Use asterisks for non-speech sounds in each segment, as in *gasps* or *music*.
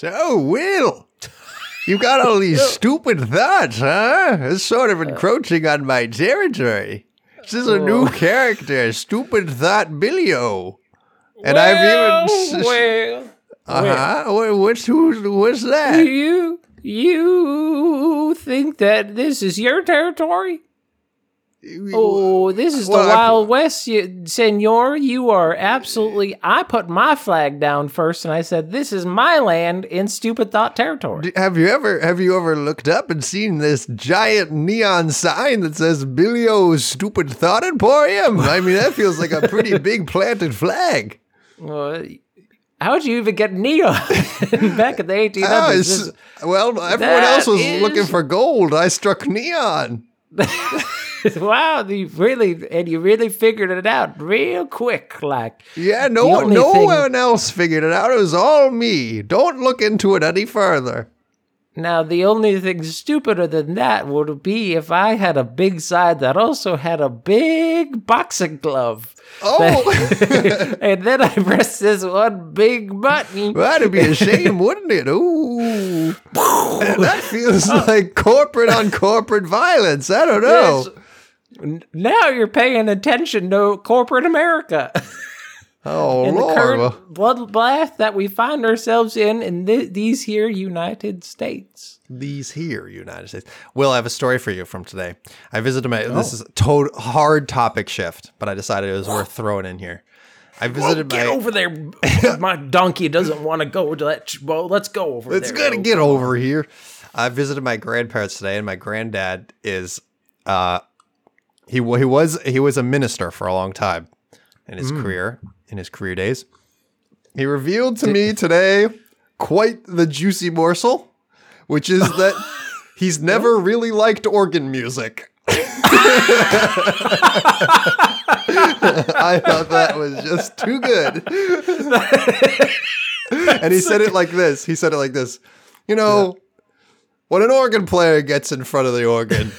So, Will, you've got all these *laughs* stupid thoughts, huh? It's sort of encroaching on my territory. This is a new character, Stupid Thought Billio. And I've even. well, Uh huh. What's, who's, what's that? you you think that this is your territory? Oh, this is Well, the I- Wild West, you, Senor. You are absolutely. I put my flag down first, and I said, "This is my land in stupid thought territory." Have you ever have you ever looked up and seen this giant neon sign that says Billio's Stupid Thought Emporium? I mean, that feels like a pretty *laughs* big planted flag. Well, how'd you even get neon *laughs* back in the 1800s? Oh, ah, well, everyone else was is- looking for gold. I struck neon. *laughs* wow, you really and you really figured it out real quick, like. Yeah, no, no thing- one else figured it out. It was all me. Don't look into it any further. Now, the only thing stupider than that would be if I had a big side that also had a big boxing glove. Oh, *laughs* and then I press this one big button. that'd be a *laughs* shame, wouldn't it? Ooh, that feels oh. like corporate on corporate violence. I don't know. Now you're paying attention to corporate America. *laughs* Oh in the Lord. current bloodbath that we find ourselves in in th- these here United States. these here United States. Will, I have a story for you from today. I visited my. This is a to- hard topic shift, but I decided it was worth *gasps* throwing in here. I visited Get my. over there. *laughs* My donkey doesn't want to go to that. ch- Well, let's go over there. It's there. gonna get over here. I visited my grandparents today, and my granddad is uh he he was he was a minister for a long time in his career in his career days. He revealed to me *laughs* today quite the juicy morsel, which is *laughs* that he's never really liked organ music. *laughs* I thought that was just too good. and he said it like this. He said it like this. You know, when an organ player gets in front of the organ,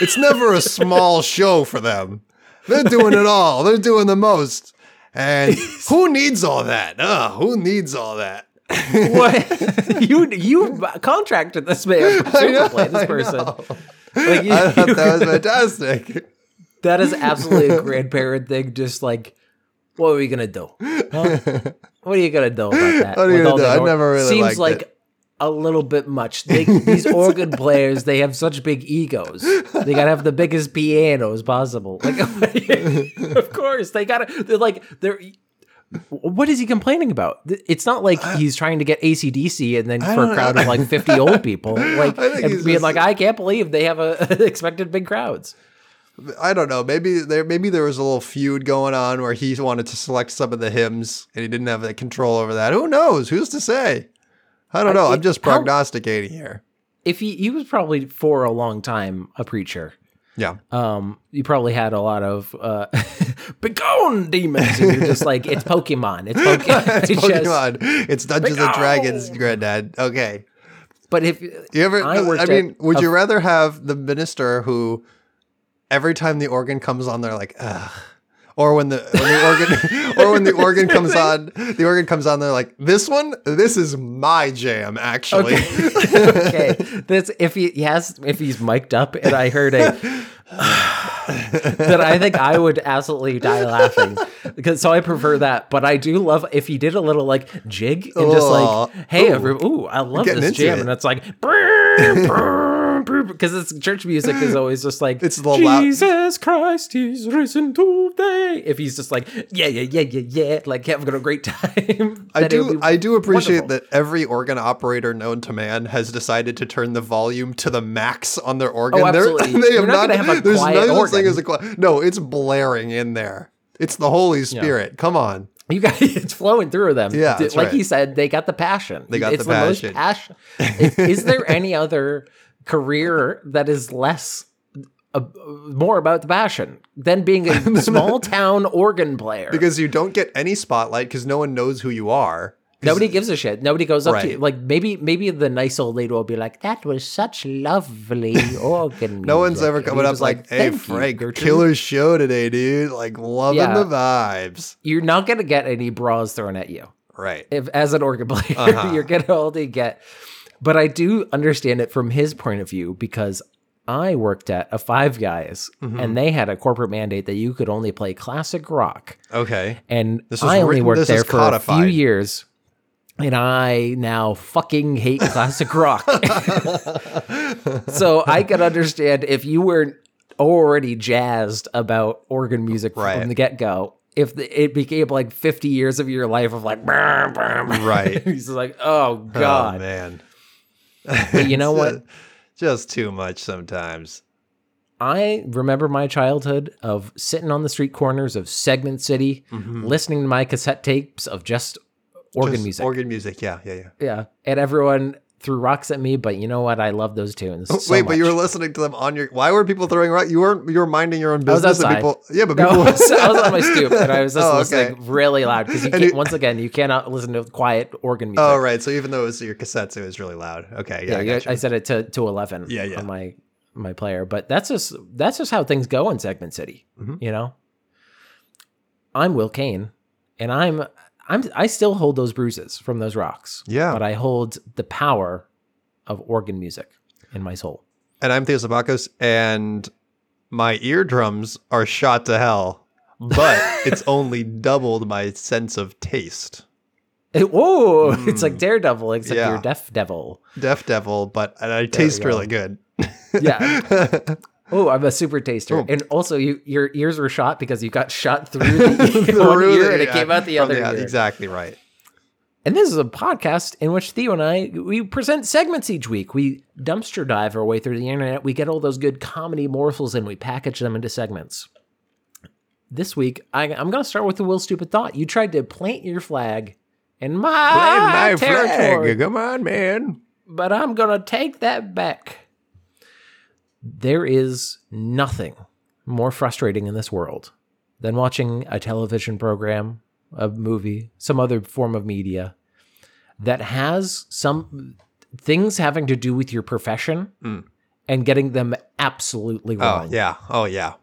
it's never a small show for them. They're doing it all. They're doing the most. And *laughs* who needs all that? Uh, who needs all that? *laughs* what you you contracted this man *laughs* presumably this person like you, I thought you- that was fantastic. that is absolutely a grandparent thing just like what are we gonna do Huh? what are you gonna do about that What are you gonna do? I never really seems like it. A little bit much they, these *laughs* organ players they have such big egos they gotta have the biggest pianos possible like *laughs* of course they gotta they're like they're what is he complaining about? It's not like he's trying to get ACDC and then for a crowd of like 50 old *laughs* people. Like, I and being like, I can't believe they have a expected big crowds. I don't know. Maybe there maybe there was a little feud going on where he wanted to select some of the hymns and he didn't have the control over that. Who knows? Who's to say? I don't know. I- I'm just how- prognosticating here. If he, he was probably for a long time a preacher. Yeah. Um, you probably had a lot of uh, *laughs* begone demons, and you're just *laughs* like, it's Pokemon, it's Pokemon. *laughs* It's It's just- Pokemon. It's Dungeons and Dragons, granddad. Okay. but if You ever? I I, mean, would a- you rather have the minister who, every time the organ comes on, they're like, ugh. Or when the when the organ *laughs* or when the organ comes on, the organ comes on, they're like, this one, this is my jam, actually. okay, *laughs* this if he has if he's mic'd up and I heard a that I think I would absolutely die laughing because so I prefer that. But I do love if he did a little like jig and just like, hey, Ooh. every, ooh, I love this jam, it. and it's like, brr, brr, because it's church music is always just like It's the loud- Jesus Christ, He's risen today. If he's just like yeah, yeah, yeah, yeah, yeah, like having a great *laughs* time. I then it would do I do appreciate wonderful. that every organ operator known to man has decided to turn the volume to the max on their organ. Oh, They're- *laughs* They You're have not have a *laughs* there's quiet no thing as a quiet. No, it's blaring in there. It's the Holy Spirit. Come on. You got it's flowing through them. Yeah, like right. he said, they got the passion. They got it's the most passion. passion. is, is there any other career that is less, uh, more about the passion than being a *laughs* small town organ player? Because you don't get any spotlight because no one knows who you are. Nobody gives a shit. Nobody goes up to you. Like maybe maybe the nice old lady will be like, "That was such lovely *laughs* organ." No one's ever coming up like, "Hey, "Thank you, Frank, Gertrude." killer show today, dude! Like, loving Yeah. the vibes." You're not gonna get any bras thrown at you. Right. if as an organ player, *laughs* Uh-huh. you're gonna only get. But I do understand it from his point of view because I worked at a Five Guys Mm-hmm. and they had a corporate mandate that you could only play classic rock, Okay. and This was I only written- worked this there for a few years. And I now fucking hate classic rock. *laughs* so I can understand if you weren't already jazzed about organ music Right. from the get go. If the, it became like 50 years of your life of like, "Brr, brr, brr," Right. *laughs* he's like, oh Oh God. man. But you know *laughs* what? Just too much sometimes. I remember my childhood of sitting on the street corners of Segment City, mm-hmm. listening to my cassette tapes of just organ Just music. Organ music. Yeah, yeah, yeah. yeah. And everyone threw rocks at me, but you know what? I love those tunes. *laughs* so Oh, Wait, but you were listening to them on your. Why were people throwing rock? You weren't. You were minding your own I was business, and outside. people. Yeah, but *laughs* No, people. I was, I was on my *laughs* stoop and I was just Oh, listening okay. really loud because you can't, you- once again, you cannot listen to quiet organ music. oh, right. So even though it was your cassettes, it was really loud. Okay. Yeah, yeah, I. I set it to, to 11 Yeah, yeah. on my my player but that's just that's just how things go in segment city Mhm. you know i'm will kane and i'm i'm i still hold those bruises from those rocks Yeah. but i hold the power of organ music in my soul and I'm Theo Sabakos, and my eardrums are shot to hell, but *laughs* it's only doubled my sense of taste. It- whoa *laughs* it's like daredevil except Mm. Yeah. you're deaf devil Deaf Devil, but I taste really good. yeah *laughs* oh i'm a super taster Oh. and also you your ears were shot because you got shot *laughs* through the *laughs* *laughs* one ear and it yeah, came out the oh, other ear. Exactly right. And this is a podcast in which Theo and I we present segments each week. We dumpster dive our way through the internet. We get all those good comedy morsels and we package them into segments. This week, I, I'm going to start with the Will Stupid Thought. You tried to plant your flag in my, territory, Come on, man. but I'm going to take that back. There is nothing more frustrating in this world than watching a television program, a movie, some other form of media that has some things having to do with your profession and getting them absolutely Oh wrong. yeah. Oh yeah.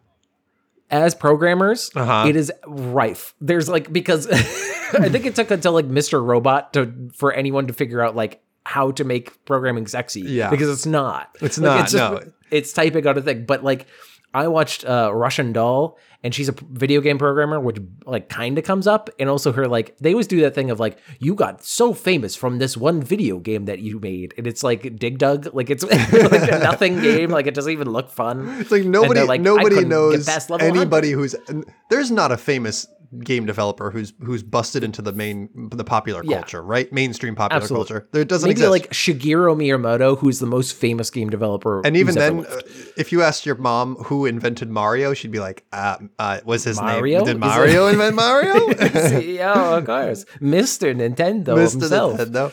As programmers, Uh-huh. it is rife. There's like because *laughs* I think it took until like Mr. Robot to for anyone to figure out like how to make programming sexy. Yeah. Because it's not. It's Like, not, It's, just- no. it's typing on a thing. But like I watched uh, Russian Doll, and she's a video game programmer, which like kind of comes up, and also her like they always do that thing of like you got so famous from this one video game that you made, and it's like Dig Dug, like it's *laughs* like a nothing game, like it doesn't even look fun. It's like nobody. like, nobody knows level 100. anybody who's. There's not a famous game developer who's who's busted into the main the popular Yeah. culture, right? Mainstream popular Absolutely. culture. There doesn't Maybe exist. like Shigeru Miyamoto, who's the most famous game developer, and even then, uh, if you asked your mom who invented Mario, she'd be like, uh, uh, "Was his Mario? name? Did Mario invent *laughs* Mario?" *laughs* yeah, of course, Mister Nintendo Mr. himself. Nintendo.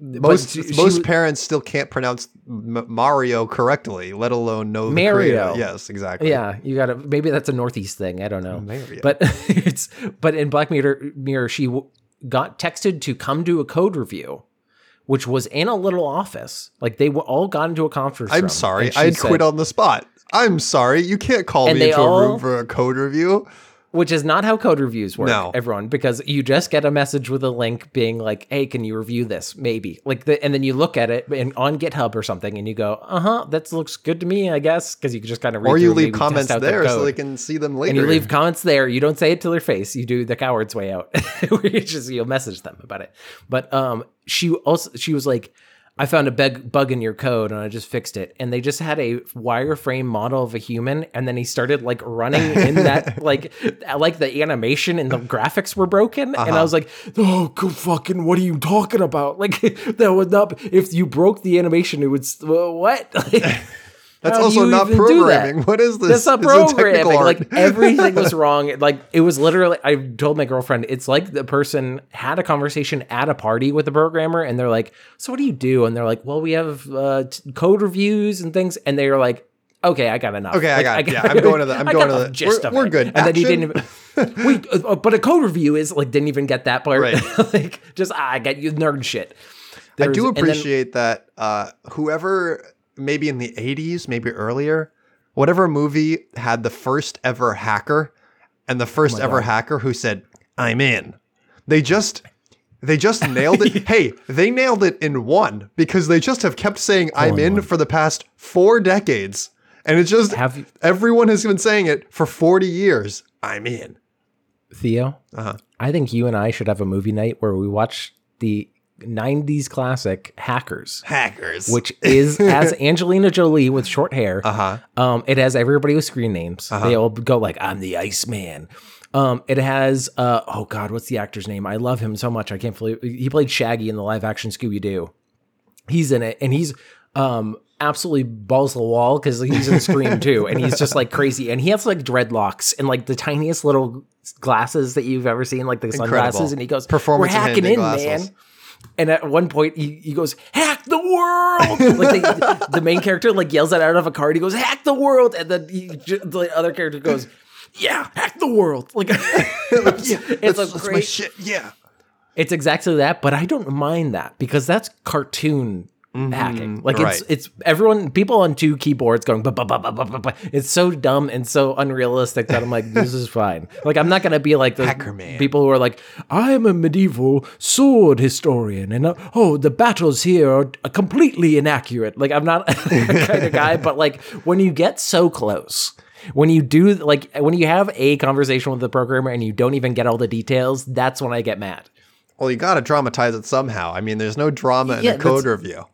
Most she- she most was- parents still can't pronounce M- Mario correctly, let alone know the Mario. creator. Yes, exactly. Yeah, you gotta. Maybe that's a Northeast thing. I don't know. Mario. But *laughs* it's but in Black Mirror, Mirror, she w- got texted to come do a code review, which was in a little office. Like they were all got into a conference. I'm room, sorry, I'd quit on the spot. I'm sorry, you can't call me into a room for a code review. Which is not how code reviews work No. everyone because you just get a message with a link being like hey can you review this maybe like the, and then you look at it and on github or something and you go uh-huh that looks good to me i guess because you can just kind of read Or you leave comments there so they can see them later. and you leave comments there. You don't say it to their face. You do the coward's way out, where *laughs* you just you'll message them about it. But um, she also she was like, I found a bug, bug in your code and I just fixed it. And they just had a wireframe model of a human. And then he started like running in that, *laughs* like, like the animation and the graphics were broken. And I uh-huh. was like, oh, fucking, what are you talking about? *laughs* Like, that would not, if you broke the animation, it would, what? *laughs* Like, That's also not even do that? programming. What is this? That's not It's a programming. Like *laughs* everything was wrong. Like it was literally. I told my girlfriend it's like the person had a conversation at a party with the programmer, and they're like, "So what do you do?" And they're like, "Well, we have uh, t- code reviews and things." And they're like, "Okay, I got enough." Okay, I Like, got. Yeah, I'm going to the- *laughs* I'm I going to the the- gist we're- of we're it. good. And then he didn't even. Wait, uh, but a code review is like didn't even get that part. Right. *laughs* like just ah, I got you nerd shit. I do and then- appreciate that uh, whoever, maybe in the 80s, maybe earlier, whatever movie had the first ever hacker and the first ever hacker who said, I'm in. They just. They just *laughs* nailed it. hey, they nailed it in one because they just have kept saying "I'm in" for the past four decades, and it's just Have you- everyone has been saying it for forty years. I'm in. Theo, Uh-huh. I think you and I should have a movie night where we watch the 90s classic Hackers, Hackers. which is *laughs* as Angelina Jolie with short hair. uh huh. Um, it has everybody with screen names. Uh-huh. They all go like, I'm the Iceman. Um, it has, uh, oh God, what's the actor's name? I love him so much. I can't believe he played Shaggy in the live action Scooby Doo. He's in it and he's, um, absolutely balls the wall because he's in Scream *laughs* too, and he's just like crazy, and he has like dreadlocks and like the tiniest little glasses that you've ever seen, like the sunglasses, Incredible. and he goes, Performance "We're hacking in, glasses. man." And at one point, he, he goes, "Hack the world!" *laughs* like they, the main character like yells that out of a car. And he goes, "Hack the world!" And then he, the other character goes, "Yeah, hack the world!" *laughs* Like it's, Yeah, *laughs* it's that's, a great. shit. Yeah. It's exactly that, but I don't mind that because that's cartoon hacking. Like Mm-hmm. right. it's it's everyone people on two keyboards going ba ba ba ba ba ba. ba. It's so dumb and so unrealistic that I'm like, *laughs* this is fine. Like I'm not gonna be like the people who are like, I am a medieval sword historian, and uh, oh, the battles here are completely inaccurate. Like I'm not *laughs* that kind of guy, but like when you get so close. When you do like when you have a conversation with the programmer and you don't even get all the details, that's when I get mad. Well, you got to dramatize it somehow. I mean, there's no drama in a code review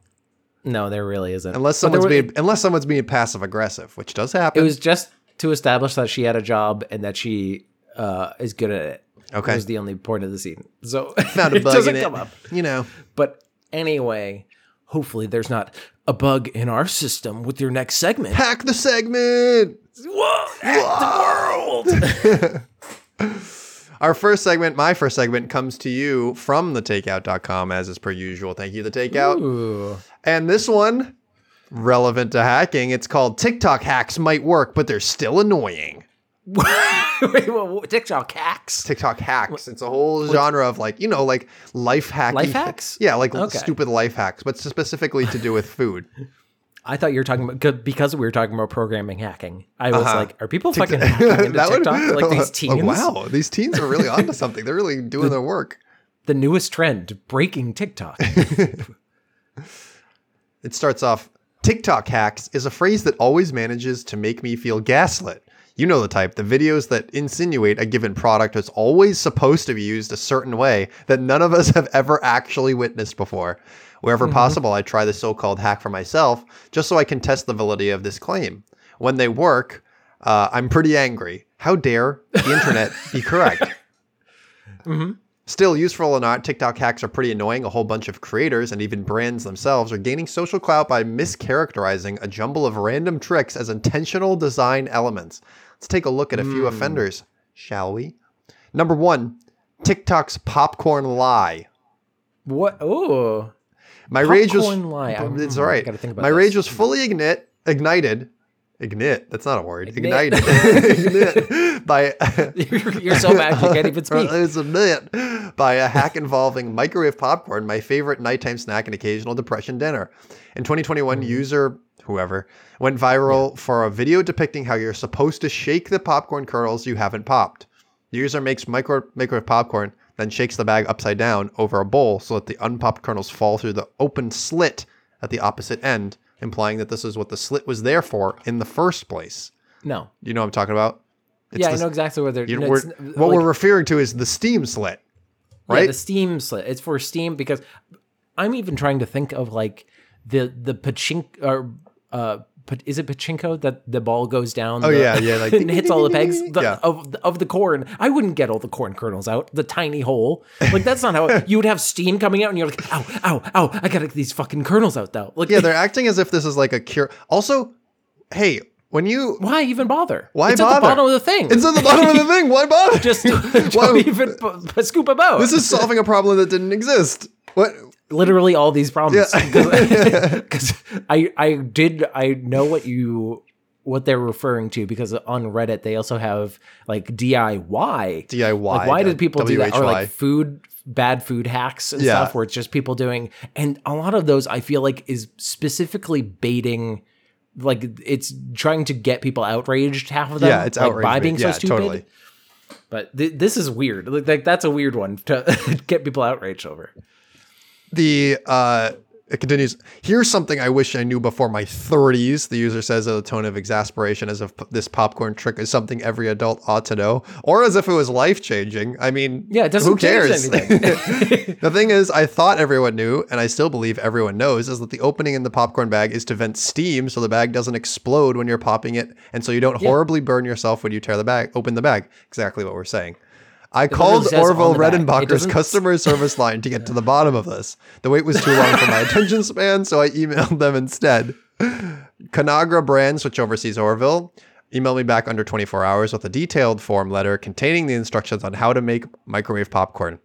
No, there really isn't. unless someone's were- being unless someone's being passive aggressive, which does happen. It was just to establish that she had a job and that she uh, is good at it. Okay. That was the only point of the scene. So *laughs* found a *laughs* bug it doesn't in it. come up. You know, But anyway, hopefully there's not a bug in our system with your next segment. hack the segment. Whoa, hack the world. *laughs* Our first segment, my first segment, comes to you from thetakeout.com as is per usual. Thank you, the takeout. Ooh. And this one, relevant to hacking, it's called TikTok hacks might work, but they're still annoying. *laughs* Wait, what, what, TikTok hacks? TikTok hacks. It's a whole genre of like, you know, like life hacking. Life hacks? Yeah, like Okay. stupid life hacks, but specifically to do with food. *laughs* I thought you were talking about because we were talking about programming hacking. I was Uh-huh. like, are people fucking *laughs* hacking into That would- TikTok like these Oh, teens? wow, these teens are really onto something. They're really doing their work. The newest trend, breaking TikTok. It starts off TikTok hacks is a phrase that always manages to make me feel gaslit. You know the type, the videos that insinuate a given product is always supposed to be used a certain way that none of us have ever actually witnessed before. Wherever possible, I try the so called hack for myself just so I can test the validity of this claim. When they work, uh, I'm pretty angry. How dare the internet be correct? *laughs* Still, useful or not, TikTok hacks are pretty annoying. A whole bunch of creators and even brands themselves are gaining social clout by mischaracterizing a jumble of random tricks as intentional design elements. Let's take a look at a few offenders, shall we? Number one, TikTok's popcorn lie. what? Oh, My rage was Popcorn lie. It's mm, all right. gotta think about My this. rage was fully ignit, ignited. Ignite. That's not a word. Ignite. Ignited. *laughs* Ignite by *laughs* *laughs* you're, so mad you can't even speak. It's a minute by a hack involving microwave popcorn, my favorite nighttime snack and occasional depression dinner. In 2021, Mm-hmm. user whoever went viral for a video depicting how you're supposed to shake the popcorn kernels you haven't popped. The user makes micro microwave popcorn, then shakes the bag upside down over a bowl so that the unpopped kernels fall through the open slit at the opposite end, implying that this is what the slit was there for in the first place. No. You know what I'm talking about? It's yeah, I know exactly what they're. you no, we're, what like, we're referring to is the steam slit, yeah, right? the Steam slit. It's for Steam because I'm even trying to think of like the the pachinko or uh pa- is it pachinko that the ball goes down? Oh, the- yeah, yeah, like *laughs* and hits all the pegs *laughs* the, Yeah. of of the corn. I wouldn't get all the corn kernels out. The tiny hole, like that's not how *laughs* you would have steam coming out, and you're like, ow, ow, ow! I gotta get these fucking kernels out though. Like, Yeah, they're acting as if this is like a cure. Also, hey, when you why even bother? Why it's at bother? the bottom of the thing. it's at the bottom of the thing, why bother? Just Why- don't even p- p- scoop them out. this is solving a problem that didn't exist. What? Literally all these problems. Yeah. *laughs* because *laughs* *laughs* I I did I know what you what they're referring to because on Reddit they also have like DIY DIY, like why did people do that? Or like food bad food hacks and Yeah. stuff where it's just people doing and a lot of those I feel like is specifically baiting like it's trying to get people outraged half of them Yeah, it's like, outrage by being so Yeah, stupid. totally. but th- this is weird. Like, like that's a weird one to get people outraged over the uh it continues here's something i wish i knew before my 30s the user says in a tone of exasperation as if this popcorn trick is something every adult ought to know or as if it was life changing i mean yeah it doesn't who cares? anything. *laughs* The thing is i thought everyone knew and i still believe everyone knows is that the opening in the popcorn bag is to vent steam so the bag doesn't explode when you're popping it and so you don't horribly burn yourself when you tear the bag open the bag. Exactly what we're saying I called Orville Redenbacher's customer *laughs* service line to get to the bottom of this. The wait was too long for my attention span, so I emailed them instead. Conagra Brands, which oversees Orville, emailed me back under 24 hours with a detailed form letter containing the instructions on how to make microwave popcorn.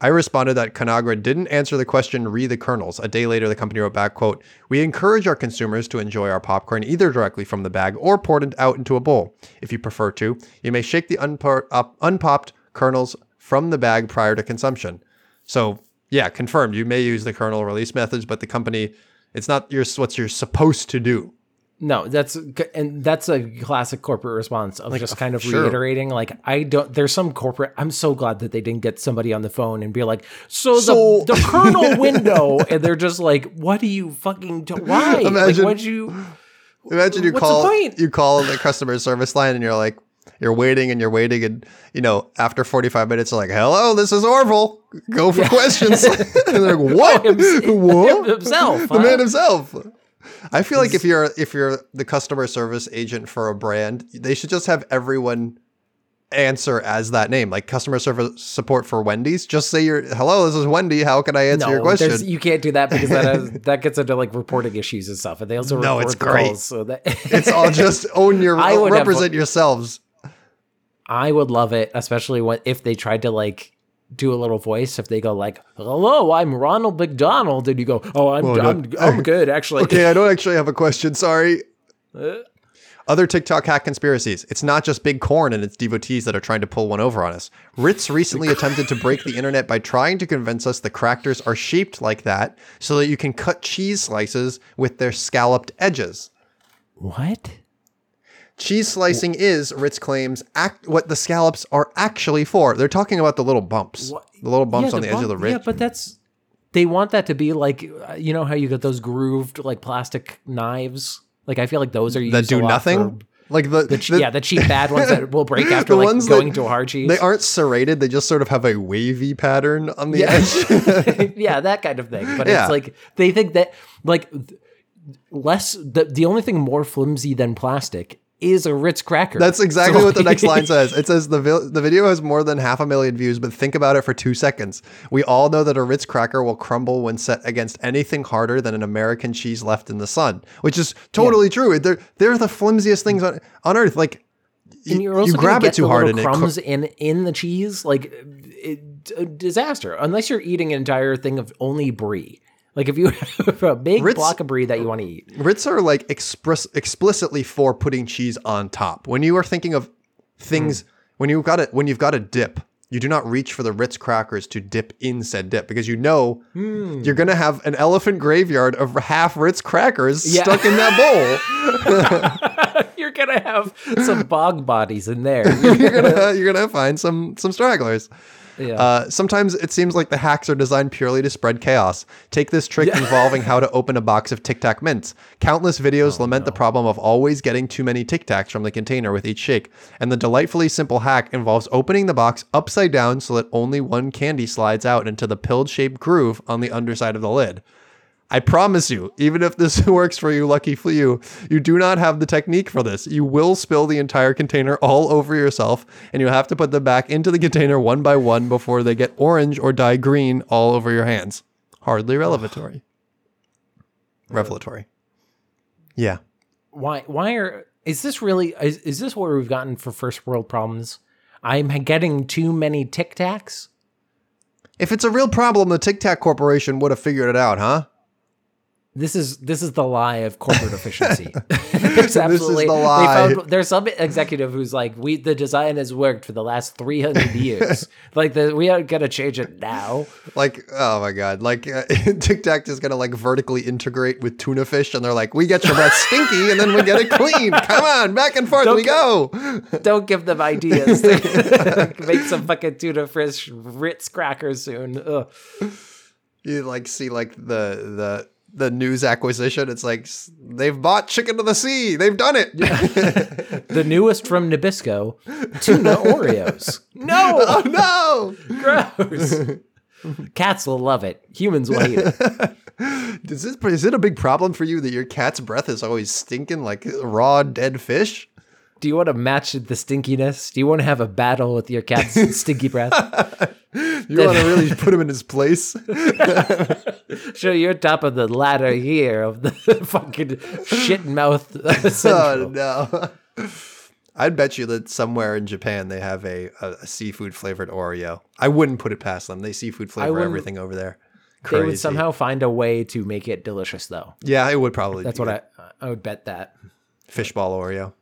I responded that Conagra didn't answer the question, re the kernels. A day later, the company wrote back, quote, We encourage our consumers to enjoy our popcorn either directly from the bag or poured out into a bowl. If you prefer to, you may shake the up, unpopped kernels from the bag prior to consumption. So, yeah, confirmed. You may use the kernel release methods, but the company, it's not your, what you're supposed to do. No, that's and that's a classic corporate response of just kind of sure. reiterating. Like I don't. There's some corporate. I'm so glad that they didn't get somebody on the phone and be like, "So, So- the the *laughs* kernel window," and they're just like, "What do you fucking do? Why? like, Imagine- what'd you?" Imagine you What's the call point? you call the customer service line and you're like you're waiting and you're waiting and you know after 45 minutes you're like hello this is Orville. Go for questions. *laughs* And they're like what? *laughs* What? himself, the huh? man himself. I feel like if you're if you're the customer service agent for a brand they should just have everyone answer as that name like customer service support for Wendy's. Just say you're hello this is Wendy. How can I answer your No, question? you can't do that because that has, *laughs* that gets into like reporting issues and stuff, and they also No, it's great. calls, so that it's all just own your I would have- represent yourselves I would love it, especially when if they tried to like do a little voice. If they go like, "Hello, I'm Ronald McDonald," and you go, "Oh, I'm Well, I'm, no. I'm good actually." *laughs* Okay, I don't actually have a question. Sorry. Uh, Other TikTok hack conspiracies. It's not just Big Corn and its devotees that are trying to pull one over on us. Ritz recently *laughs* attempted to break the internet by trying to convince us the crackers are shaped like that so that you can cut cheese slices with their scalloped edges. What? Cheese slicing is, Ritz claims, act what the scallops are actually for. They're talking about the little bumps. What? The little bumps Yeah, on the, edge of the bump- ridge. Yeah, but that's they want that to be like uh, you know how you get those grooved like plastic knives. Like I feel like those are used that do nothing? for- Like the, the, the- yeah, the cheap bad ones that will break *laughs* after the like ones going that- to a hard cheese. they aren't serrated, they just sort of have a wavy pattern on the yeah. edge. *laughs* *laughs* yeah, that kind of thing. But Yeah. it's like they think that like less the the only thing more flimsy than plastic is a Ritz cracker. That's exactly So- what the next line *laughs* says. It says the vi- the video has more than half a million views, but think about it for two seconds. We all know that a Ritz cracker will crumble when set against anything harder than an American cheese left in the sun, which is totally true. They're they're the flimsiest things on on earth. Like and you're also you grab it too hard and it crumbs cr- in in the cheese, like it, a disaster. Unless you're eating an entire thing of only brie. Like if you *laughs* have a big Ritz- block of brie that you want to eat, Ritz are like express explicitly for putting cheese on top. When you are thinking of things, mm. when you've got it, when you've got a dip, you do not reach for the Ritz crackers to dip in said dip because you know hmm. you're gonna have an elephant graveyard of half Ritz crackers Yeah. stuck in that bowl. *laughs* you're gonna have some *laughs* bog bodies in there. you're gonna you're gonna find some some stragglers. Yeah. Uh, sometimes it seems like the hacks are designed purely to spread chaos. Take this trick involving how to open a box of Tic Tac mints. Countless videos Oh, lament the problem of always getting too many Tic Tacs from the container with each shake. And the delightfully simple hack involves opening the box upside down so that only one candy slides out into the pill shaped groove on the underside of the lid. I promise you, even if this *laughs* works for you, lucky for you, you do not have the technique for this. You will spill the entire container all over yourself, and you have to put them back into the container one by one before they get orange or dye green all over your hands. Hardly revelatory. *sighs* Revelatory. Yeah. Why? Why are? Is this really? Is, is this where we've gotten for first world problems? I'm getting too many Tic Tacs. If it's a real problem, the Tic Tac Corporation would have figured it out, huh? This is this is the lie of corporate efficiency. *laughs* *laughs* it's absolutely the lie. Found, there's some executive who's like, "We the design has worked for the last 300 years. *laughs* like the, we aren't gonna change it now." Like, oh my god, like uh, Tic Tac is gonna like vertically integrate with tuna fish, and they're like, we get your breath stinky, and then we get it clean. Come on, back and forth Don't we go. Don't give them ideas. Make some fucking tuna fish Ritz crackers soon. Ugh. You like see like the the the news acquisition. It's like they've bought Chicken to the Sea. They've done it. *laughs* The newest from Nabisco, tuna Oreos. *laughs* No, oh no! gross. Cats will love it. Humans will hate it. *laughs* Is this is it a big problem for you that your cat's breath is always stinking like raw dead fish? Do you want to match the stinkiness? Do you want to have a battle with your cat's *laughs* stinky breath? You want to really put him in *laughs* his place? *laughs* Show you're top of the ladder here of the fucking shit mouth Oh no! I'd bet you that somewhere in Japan they have a, a, a seafood flavored Oreo. I wouldn't put it past them. They seafood flavor everything over there. They would somehow find a way to make it delicious, though. Yeah, it would probably. That's what I I would bet that. fishball Oreo.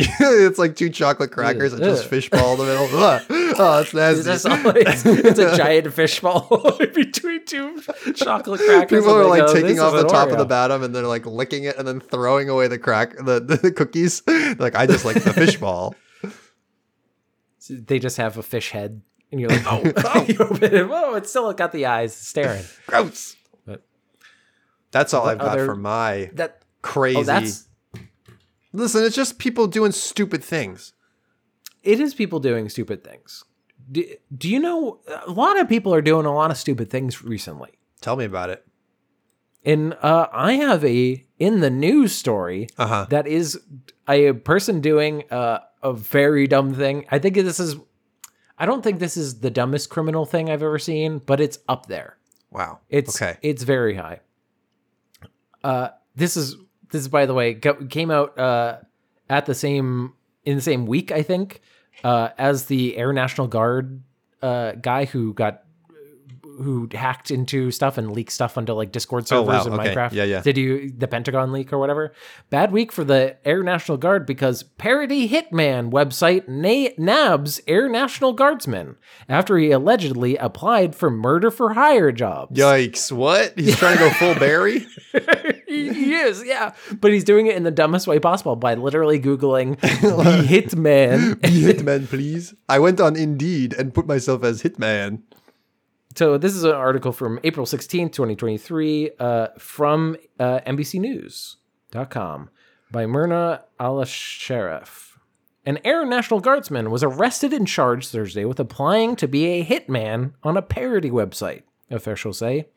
*laughs* it's like two chocolate crackers and just fishball in the middle. *laughs* Oh, that's nasty. That's *laughs* it's, it's a giant fishball between two chocolate crackers. People are like go, taking off the top of the bottom and they're like licking it and then throwing away the crack the, the cookies. like I just like the fishball. They just have a fish head, and you're like, oh, oh. you open it. Whoa, it's still got the eyes staring. Gross. But- That's all I've got other- for my That oh, crazy. oh, Listen, it's just people doing stupid things. it is people doing stupid things. Do, do you know a lot of people are doing a lot of stupid things recently? Tell me about it. And uh, I have a in the news story Uh-huh. that is a person doing uh, a very dumb thing. I think this is. I don't think this is the dumbest criminal thing I've ever seen, but it's up there. Wow. It's okay. it's very high. Uh, this is this is by the way came out uh, at the same in the same week I think uh, as the Air National Guard uh, guy who got who hacked into stuff and leaked stuff onto like Discord Oh, servers wow. in Okay. Minecraft. Yeah, yeah. Did you the Pentagon leak or whatever? Bad week for the Air National Guard because parody hitman website na- nabs Air National Guardsman after he allegedly applied for murder for hire jobs. Yikes! What? He's trying to go full Barry. *laughs* he, he is, yeah. But he's doing it in the dumbest way possible by literally Googling *laughs* hitman. Be hitman, please. I went on Indeed and put myself as hitman. So this is an article from April 16th, 2023, uh, from uh, NBCNews.com by Mirna Alsharif. An Air National Guardsman was arrested and charged Thursday with applying to be a hitman on a parody website, officials say.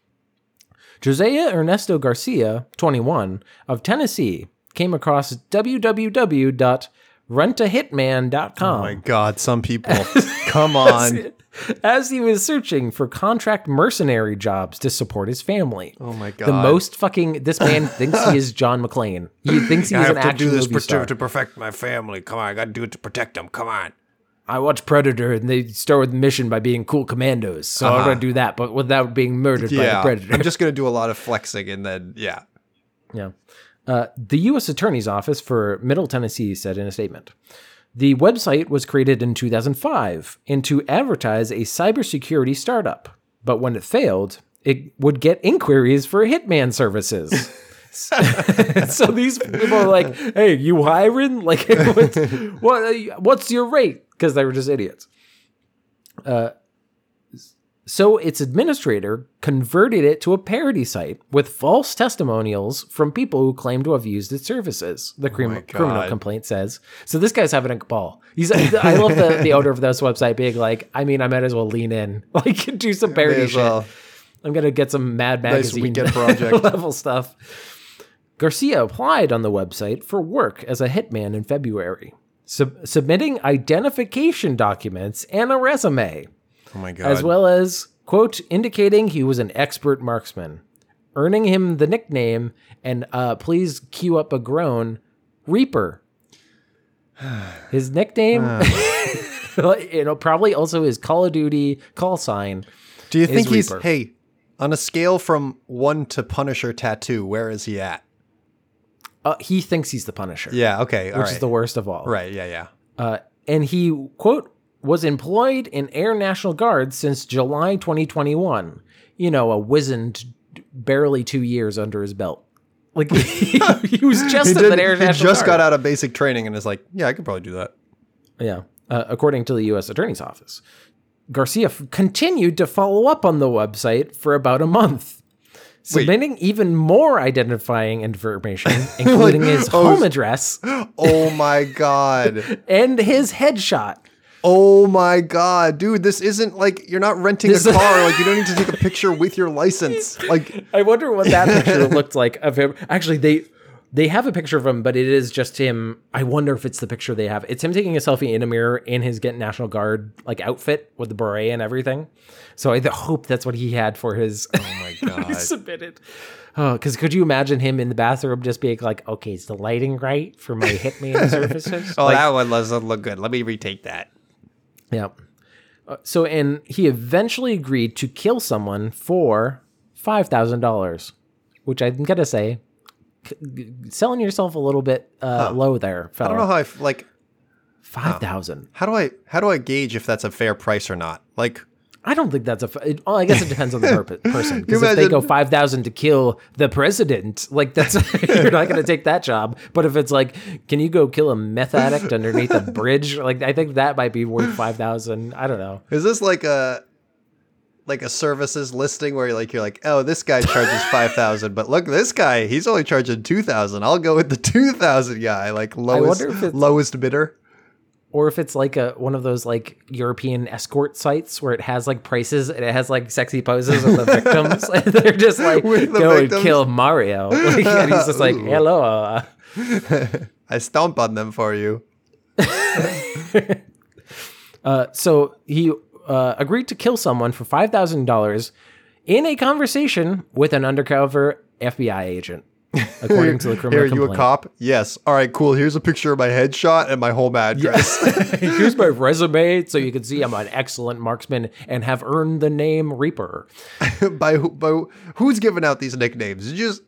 Josiah Ernesto Garcia, 21, of Tennessee, came across www.rentahitman.com. Oh my god, some people. *laughs* Come on. as he was searching for contract mercenary jobs to support his family. Oh my god. The most fucking this man *laughs* thinks he is John McClane. He thinks he's an action do this movie star. To perfect my family. Come on, I gotta do it to protect them. Come on. I watch Predator and they start with mission by being cool commandos. So I'm Uh-huh. gonna do that, but without being murdered by the Predator. I'm just gonna do a lot of flexing and then yeah. Yeah. Uh, the U.S. Attorney's Office for Middle Tennessee said in a statement The website was created in 2005 and to advertise a cybersecurity startup. But when it failed, it would get inquiries for hitman services. *laughs* *laughs* so these people are like, "Hey, you hiring? *laughs* Like, what's, what, what's your rate?" Because they were just idiots. Uh, so its administrator converted it to a parody site with false testimonials from people who claim to have used its services. The crim- Oh my criminal complaint says. So this guy's having a ball. He's. I love the the owner of this website being like, I mean, I might as well lean in, *laughs* like do some parody shit. well. I'm gonna get some Mad Magazine weekend project. level stuff. Garcia applied on the website for work as a hitman in February, sub- submitting identification documents and a resume, Oh my god. as well as quote indicating he was an expert marksman, earning him the nickname and uh, please cue up a groan, Reaper. *sighs* His nickname, *sighs* *laughs* you know, probably also his Call of Duty call sign. Do you think he's Reaper. hey, on a scale from 1 to Punisher tattoo, where is he at? Uh, he thinks he's the Punisher, Yeah, okay. all which right. is the worst of all. Right, yeah, yeah. Uh, and he quote was employed in Air National Guard since July 2021. You know, a wizened, barely two years under his belt. Like he, *laughs* he was *laughs* just He, in did, the Air he just Guard. got out of basic training and is like, yeah, I could probably do that. Yeah, uh, according to the U.S. Attorney's Office, Garcia f- continued to follow up on the website for about a month, submitting even more identifying information, *laughs* including his oh, home address *gasps* Oh my god. *laughs* and his headshot. Oh my god, dude, this isn't like you're not renting This- a car. like you don't need to take a *laughs* picture with your license. Like I wonder what that picture looked like of him. Actually, they they have a picture of him, but it is just him. I wonder if it's the picture they have. It's him taking a selfie in a mirror in his Get National Guard like outfit with the beret and everything. So I hope that's what he had for his. Oh my *laughs* god. submitted. Oh, because could you imagine him in the bathroom just being like, "Okay, is the lighting right for my Hitman *laughs* services?" Oh, Like, that one doesn't look good. Let me retake that. yeah. Uh, so, and he eventually agreed to kill someone for five thousand dollars, which I'm gonna say, selling yourself a little bit uh, low there, I don't know how I f- like Five thousand. how do I how do I gauge if that's a fair price or not? Like I don't think that's a. f- It, well, I guess it depends on the *laughs* person. Because if they go five thousand to kill the president, like that's *laughs* you're not going to take that job. But if it's like, can you go kill a meth addict underneath a *laughs* bridge? Like I think that might be worth five thousand. I don't know. is this like a like a services listing where you're like you're like, oh, this guy charges five thousand, but look, this guy, he's only charging two thousand. I'll go with the two thousand guy, like lowest wonder if it's- lowest bidder. Or if it's like a one of those like European escort sites where it has like prices and it has like sexy poses of the *laughs* victims, and *laughs* they're just like the go and kill Mario, like, *laughs* and he's just like, hello. I stomp on them for you. Uh, so he uh, agreed to kill someone for five thousand dollars in a conversation with an undercover FBI agent, *laughs* according to the criminal are you a cop? Yes. All right, cool. Here's a picture of my headshot and my home address. *laughs* *laughs* Here's my resume, so you can see I'm an excellent marksman and have earned the name Reaper. by who? By who's giving out these nicknames? Just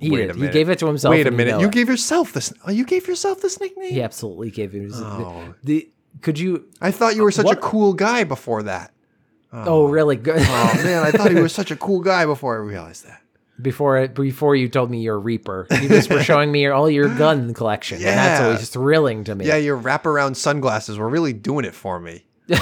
He Wait did. He gave it to himself. wait a minute? You it. gave yourself this. Oh, you gave yourself this nickname. He absolutely gave it. Oh. The could you? I thought you were such What- a cool guy before that. Oh, really good. Oh man, I *laughs* thought he was such a cool guy before I realized that. before it, before you told me you're a Reaper, you just were *laughs* showing me your, all your gun collection, and that's always thrilling to me. Yeah, your wraparound sunglasses were really doing it for me. *laughs*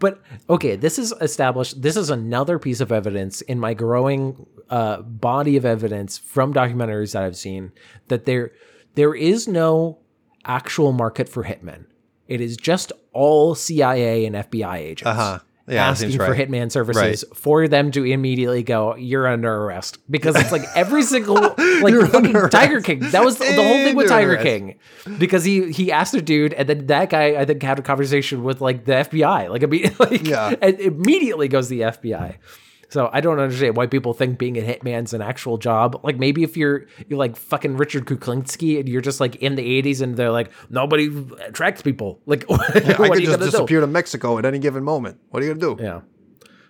But okay, this is established. This is another piece of evidence in my growing uh, body of evidence from documentaries that I've seen that there there is no actual market for hitmen. It is just all CIA and FBI agents. Uh-huh. Yeah, asking for right. hitman services for them to immediately go, you're under arrest because it's like every *laughs* single like Tiger. King. That was the, the whole thing with Tiger arrest. King because he he asked a dude and then that guy I think had a conversation with like the FBI like, *laughs* like Yeah. immediately goes the FBI. So I don't understand why people think being a hitman's an actual job. Like maybe if you're you're like fucking Richard Kuklinski and you're just like in the 80s and they're like nobody attracts people. Like *laughs* what I could just gonna do? disappear to Mexico at any given moment. What are you gonna do? Yeah.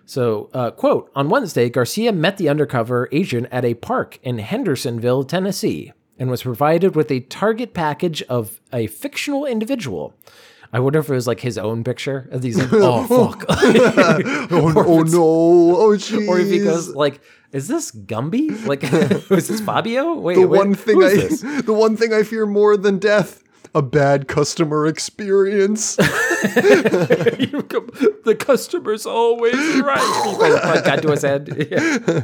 So, uh, quote, on Wednesday, Garcia met the undercover agent at a park in Hendersonville, Tennessee, and was provided with a target package of a fictional individual. I wonder if it was like his own picture. of these. like, oh, *laughs* fuck. *laughs* Oh, no, *laughs* oh no! Oh jeez! or if he goes, like, is this Gumby? Like, is this Fabio? Wait, the wait, one thing I, this? the one thing I fear more than death, a bad customer experience. Come- the customer's always right. He goes like that to his head. Yeah.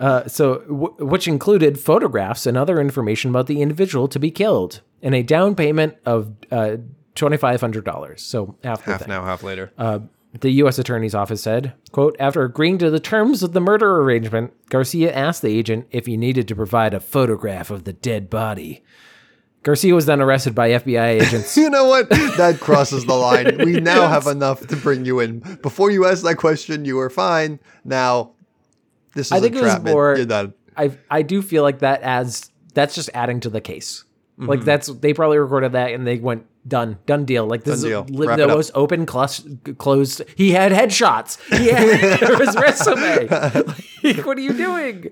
Uh, so, w- which included photographs and other information about the individual to be killed, and a down payment of uh, twenty five hundred dollars. So half the half thing. now, half later. Uh, the U.S. Attorney's Office said, quote, after agreeing to the terms of the murder arrangement, Garcia asked the agent if he needed to provide a photograph of the dead body. Garcia was then arrested by FBI *laughs* agents. You know what? That *laughs* crosses the line. We now have enough to bring you in. Before you asked that question, you were fine. Now, this is I think a it was more- You're done. I I do feel like that adds that's just adding to the case. Mm-hmm. Like that's they probably recorded that and they went done done deal. Like this Done is li- the most open clus- closed. He had headshots. He had *laughs* his resume. Like, what are you doing?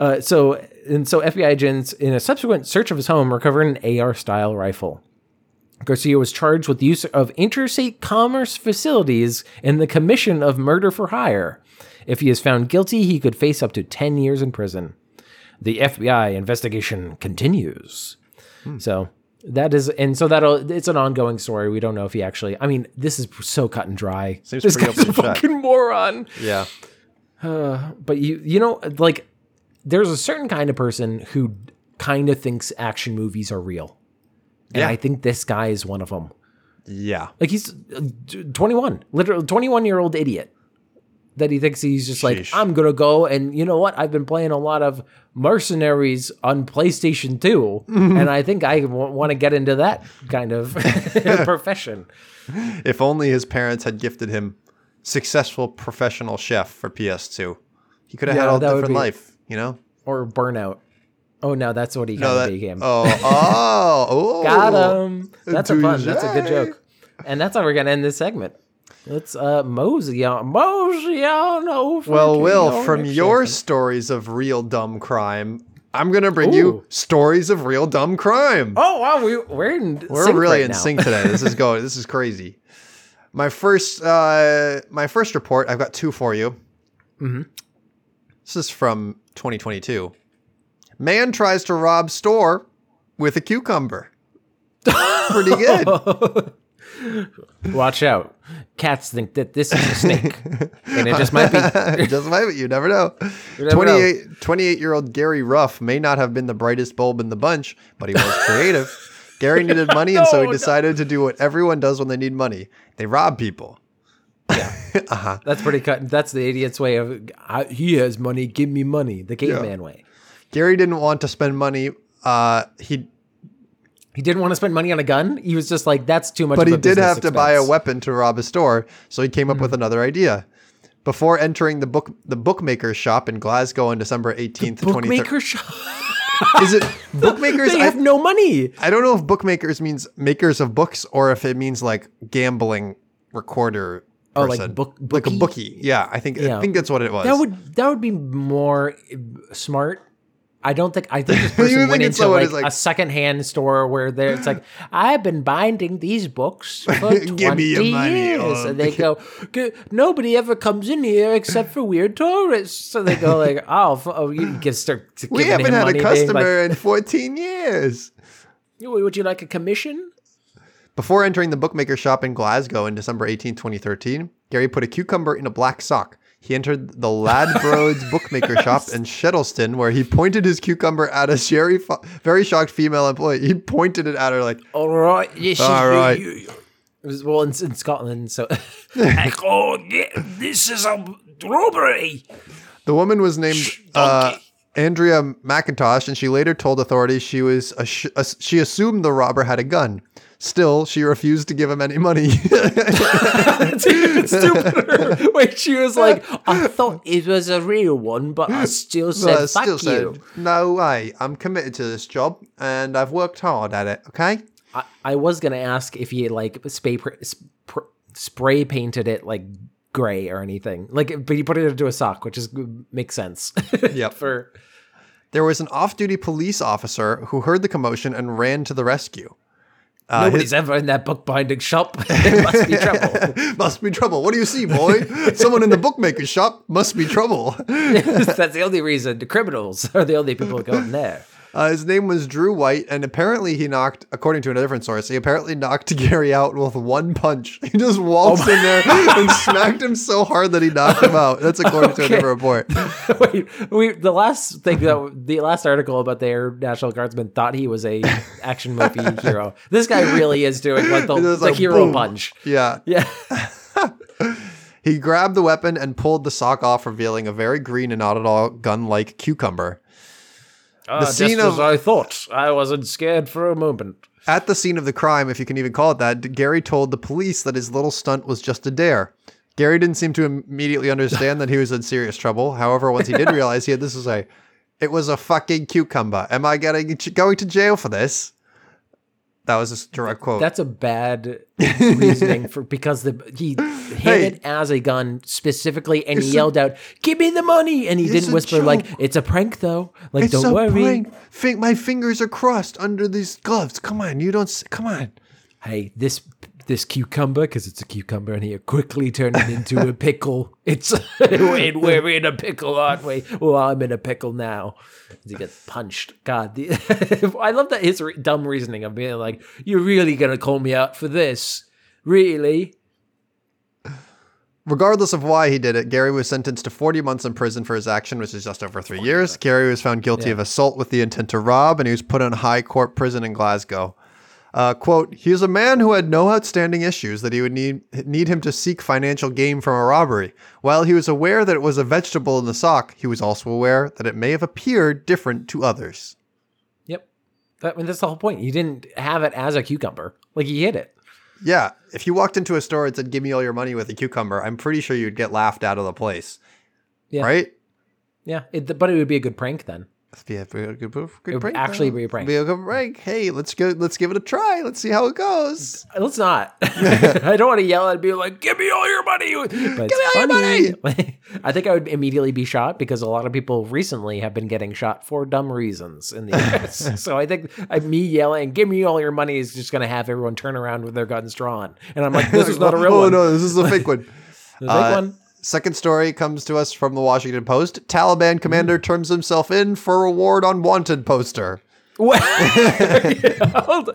uh, so and so FBI agents in a subsequent search of his home recovered an AR style rifle. Garcia was charged with use of interstate commerce facilities and the commission of murder for hire. If he is found guilty, he could face up to 10 years in prison. The FBI investigation continues. So that is, and so that'll, it's an ongoing story. We don't know if he actually, I mean, this is so cut and dry. Seems this pretty guy's a fucking moron. Yeah. But you, you know, like, there's a certain kind of person who kind of thinks action movies are real. And Yeah. I think this guy is one of them. Yeah. Like he's uh, 21, literally 21 year old idiot that he thinks he's just like, I'm to go. And you know what? I've been playing a lot of Mercenaries on PlayStation 2. *laughs* And I think I w- want to get into that kind of *laughs* *laughs* profession. If only his parents had gifted him successful professional chef for PS2. He could have Yeah, had a different be- life, you know? Or Burnout. Oh, no, that's what he No, that, became. oh, oh, oh. Got him. That's a fun. That's a good joke. And that's how we're to end this segment. Let's uh, mosey on. Mosey on over. Well, Will, from your stories of real dumb crime, I'm going to bring you stories of real dumb crime. Oh wow, we, we're in We're sync really right in now. sync today. This is *laughs* going. This is crazy. My first, uh, my first report. I've got two for you. Mm-hmm. This is from 2022. Man tries to rob store with a cucumber. *laughs* Pretty good. *laughs* Watch out. Cats think that this is a snake. and it just might be. *laughs* it Just might, you never know. *laughs* never 28, 28 year old Gary Ruff may not have been the brightest bulb in the bunch, but he was *laughs* creative. Gary needed money, and so he decided to do what everyone does when they need money they rob people. Yeah, That's pretty cut. That's the idiot's way of. I, he has money, give me money. The caveman way. Gary didn't want to spend money. Uh, he He didn't want to spend money on a gun. He was just like, that's too much. but he did have to buy a weapon to rob a store, so he came up Hmm. with another idea. Before entering the book the bookmaker's shop in Glasgow on December 18th, 2013. Bookmaker shop. *laughs* Is it *laughs* bookmakers? They I, have no money. I don't know if bookmakers means makers of books or if it means like gambling recorder. Oh, like book- like a bookie? bookie. Yeah, I think I think that's what it was. That would that would be more smart. I don't think I think this *laughs* person went into like, like- a secondhand store where there it's like I've been binding these books *laughs* for twenty years, and they go, nobody ever comes in here except for weird tourists. So they go like, *laughs* oh, oh you can start we haven't had a customer in 14 years. Would you like a commission? Before entering the bookmaker shop in Glasgow in December 18, 2013, Gary put a cucumber in a black sock. He entered the Ladbrokes *laughs* bookmaker shop in Shettleston, where he pointed his cucumber at a very, fo- very shocked female employee. He pointed it at her like, All right, yes, All you- right. you- you- It was well in, in Scotland, so *laughs* like, oh, yeah, this is a robbery. The woman was named uh, Andrea McIntosh, and she later told authorities she was she assumed the robber had a gun. Still, she refused to give him any money. It's even stupider. Wait, she was like, I thought it was a real one, but I still said, But I fuck still you. "No way! I'm committed to this job, and I've worked hard at it." Okay. I, I was going to ask if he like spray, sp- spray painted it like gray or anything. Like, but he put it into a sock, which is makes sense. *laughs* Yep. For There was an off-duty police officer who heard the commotion and ran to the rescue. Uh, nobody's ever in that bookbinding shop. *laughs* it must be trouble. must be trouble. What do you see, boy? Someone in the bookmaker's shop must be trouble. *laughs* That's the only reason. The criminals are the only people going there. Uh, his name was Drew White, and apparently he knocked, according to a different source, he apparently knocked *laughs* Gary out with one punch. *laughs* He just waltzed in there *laughs* and smacked him so hard that he knocked him out. That's according to a different report. Wait, we the last thing that the last article about the Air National Guardsman thought he was a action movie hero. This guy really is doing like the, the like, hero boom. punch. Yeah. Yeah, He grabbed the weapon and pulled the sock off, revealing a very green and not at all gun-like cucumber. Uh, scene just as of- I thought. I wasn't scared for a moment. At the scene of the crime, if you can even call it that, Gary told the police that his little stunt was just a dare. Gary didn't seem to immediately understand that he was in serious trouble. However, once he did *laughs* realize he had this to say, it was a fucking cucumber. Am I getting going to jail for this? That was a direct quote. That's a bad *laughs* reasoning for because the he hit Hey. it as a gun specifically, and he It's a- yelled out, "Give me the money!" And he didn't whisper like, "It's a prank, though." Like, it's don't a worry. prank. Fin- my fingers are crossed under these gloves. Come on, you don't. s- Come on. Hey, this this cucumber, because it's a cucumber, and he quickly turned it into a *laughs* pickle. It's we're in a pickle, aren't we? Well, I'm in a pickle now. He gets punched. God, the, *laughs* I love that his re- dumb reasoning of being like, "You're really gonna call me out for this, really?" Regardless of why he did it, Gary was sentenced to 40 months in prison for his action, which is just over three years. Gary was found guilty Yeah. of assault with the intent to rob, and he was put in high court prison in Glasgow. Uh, quote, he is a man who had no outstanding issues that he would need, need him to seek financial gain from a robbery. While he was aware that it was a vegetable in the sock, he was also aware that it may have appeared different to others. Yep. That, I mean, that's the whole point. He didn't have it as a cucumber. Like he hid it. Yeah, if you walked into a store and said, give me all your money with a cucumber, I'm pretty sure you'd get laughed out of the place. Yeah. Right? Yeah. It, but it would be a good prank then. A good, good, would prank. actually be a prank. Be a good prank. Hey, let's go. Let's give it a try. Let's see how it goes. Let's not. *laughs* *laughs* I don't want to yell and be like, "Give me all your money!" But Give me all your money. *laughs* I think I would immediately be shot because a lot of people recently have been getting shot for dumb reasons in the U.S. so I think me yelling, "Give me all your money!" is just going to have everyone turn around with their guns drawn, and I'm like, "This is not a real oh one." no, this is a fake one. The big Uh, one. Second story comes to us from the Washington Post. Taliban commander turns himself in for reward on wanted poster. Well,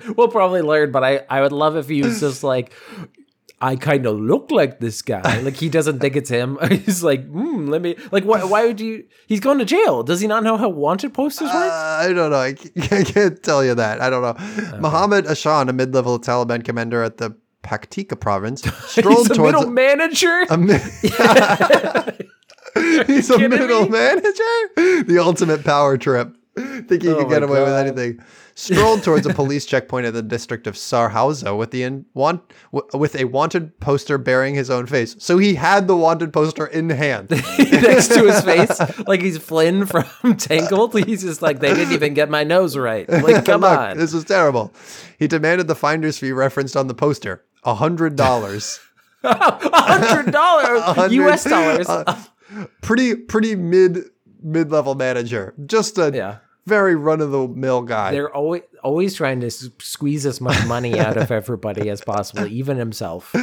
*laughs* we'll probably learn, but I, I would love if he was just *laughs* like, I kind of look like this guy. Like he doesn't think it's him. *laughs* He's like, hmm, let me. Like, why, why would you? He's going to jail. Does he not know how wanted posters Uh, work? I don't know. I can't, I can't tell you that. I don't know. Mohammed Ashan, a mid-level Taliban commander at the Paktika province, *laughs* strolled He's a towards middle manager. a mi- *laughs* *laughs* He's a kidding middle me? manager. The ultimate power trip. Thinking he Oh could get away with anything. Strolled towards a police checkpoint in the district of Sarhauza with the in, want, w- with a wanted poster bearing his own face. So he had the wanted poster in hand. next to his face, like he's Flynn from Tangled. He's just like, they didn't even get my nose right. Like, come Look, on. this is terrible. He demanded the finder's fee referenced on the poster. A hundred dollars. A hundred dollars, *laughs* U.S. dollars. *laughs* Uh, pretty pretty mid mid level manager. Just a Yeah. very run of the mill guy. They're always always trying to s- squeeze as much money out of everybody as possible, even himself.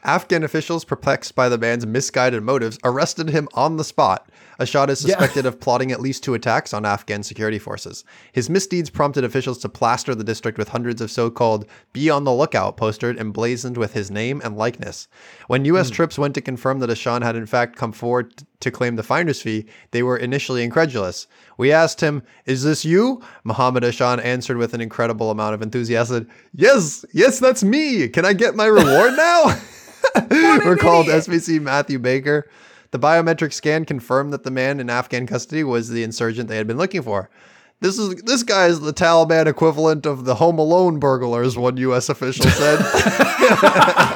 *laughs* Afghan officials, perplexed by the man's misguided motives, arrested him on the spot. Ashan is suspected of plotting at least two attacks on Afghan security forces. His misdeeds prompted officials to plaster the district with hundreds of so called be on the lookout posters emblazoned with his name and likeness. When U.S. troops went to confirm that Ashan had in fact come forward t- to claim the finder's fee, they were initially incredulous. We asked him, Is this you? Muhammad Ashan answered with an incredible amount of enthusiasm, Yes, yes, that's me. Can I get my reward now? *laughs* *laughs* recalled SPC Matthew Baker. The biometric scan confirmed that the man in Afghan custody was the insurgent they had been looking for. This is this guy is the Taliban equivalent of the Home Alone burglars, one U.S. official said. *laughs*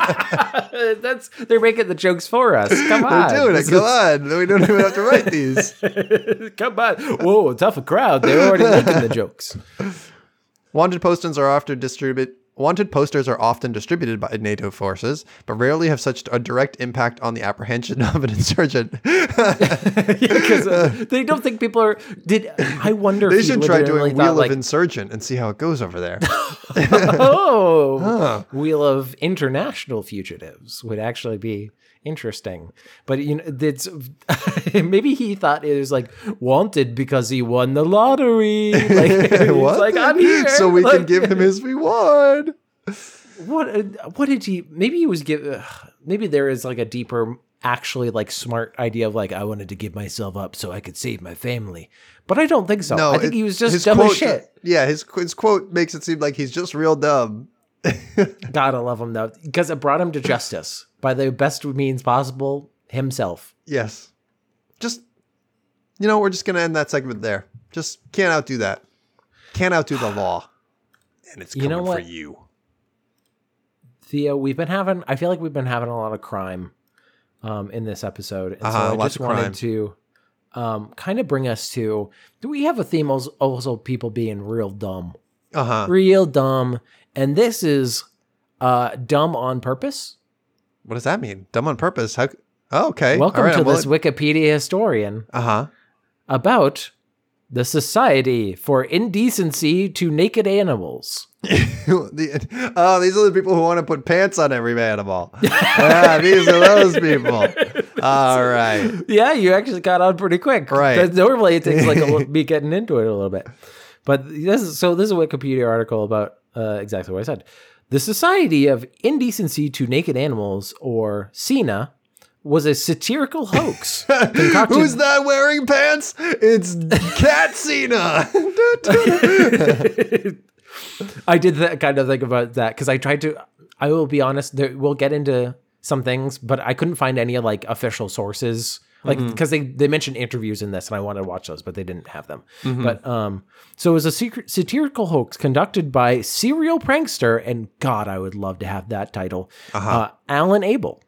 *laughs* That's they're making the jokes for us. Come on, They're doing it. Come on, we don't even have to write these. *laughs* Come on. Whoa, tough a crowd. They're already making the jokes. Wanted posters are often distributed. Wanted posters are often distributed by NATO forces, but rarely have such a direct impact on the apprehension *laughs* of an insurgent. *laughs* Because uh, *laughs* they don't think people are. Did I wonder? They if should try doing Wheel like, of Insurgent and see how it goes over there. oh, Wheel of International Fugitives would actually be interesting. But you know, it's *laughs* maybe he thought it was like wanted because he won the lottery. *laughs* Like, *laughs* What? like I'm here, so we can give him his reward. what? uh, What did he? Maybe he was give. Maybe there is like a deeper, actually like smart idea of like I wanted to give myself up so I could save my family. But I don't think so. No, I think it- he was just dumb quote, as shit. Yeah, his his quote makes it seem like he's just real dumb. Gotta love him though, because it brought him to justice by the best means possible. himself. Yes. Just, you know, we're just going to end that segment there. Just can't outdo that. Can't outdo the law. *sighs* And it's You coming know for you. Theo, we've been having. I feel like we've been having a lot of crime um, in this episode, and Uh-huh, so I lots just of wanted crime. to um, kind of bring us to. Do we have a theme als- also people being real dumb, Uh huh. real dumb, and this is uh, dumb on purpose. What does that mean? Dumb on purpose? How? Oh, okay. Welcome to this Wikipedia historian Uh huh. about the Society for Indecency to Naked Animals. *laughs* oh, these are the people who want to put pants on every animal. *laughs* yeah, these are those people. *laughs* All right. Yeah, you actually got on pretty quick. Right. Normally it takes like a little, me getting into it a little bit. But this is so this is a Wikipedia article about uh, exactly what I said. The Society of Indecency to Naked Animals, or SINA, was a satirical hoax. *laughs* concocted- Who's that wearing pants? It's Cat Cena. *laughs* I did that kind of think about that because I tried to. I will be honest. There, we'll get into some things, but I couldn't find any like official sources, like because they they mentioned interviews in this, and I wanted to watch those, but they didn't have them. But um, so it was a secret satirical hoax conducted by serial prankster, and God, I would love to have that title, uh Alan Abel.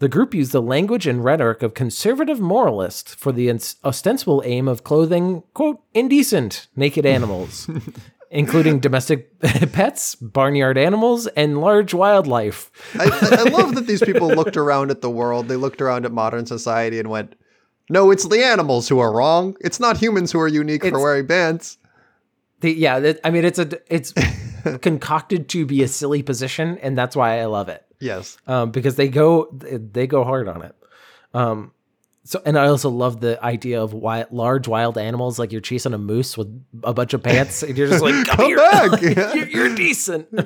The group used the language and rhetoric of conservative moralists for the ins- ostensible aim of clothing, quote, indecent naked *laughs* animals, including domestic *laughs* pets, barnyard animals, and large wildlife. I, I love that these people looked around at the world. They looked around at modern society and went, "No, it's the animals who are wrong. It's not humans who are unique for wearing pants." The, yeah, that, I mean, it's a it's *laughs* concocted to be a silly position, and that's why I love it. Yes. um, because they go they go hard on it. Um, so and I also love the idea of wild, large wild animals like you're chasing a moose with a bunch of pants and you're just like come, Come here, back." *laughs* you're, you're decent. *laughs*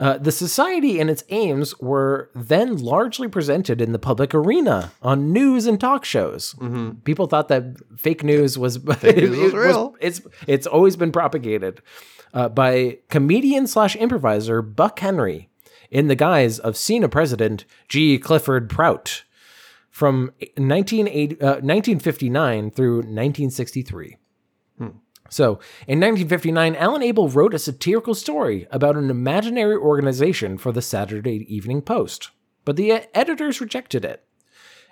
Uh, the society and its aims were then largely presented in the public arena on news and talk shows. People thought that fake news was *laughs* Mm-hmm. news was real. it's it's always been propagated uh, by comedian slash improviser Buck Henry in the guise of SINA president G. Clifford Prout from 1980 uh, 1959 through 1963. So, in 1959, Alan Abel wrote a satirical story about an imaginary organization for the Saturday Evening Post, but the editors rejected it.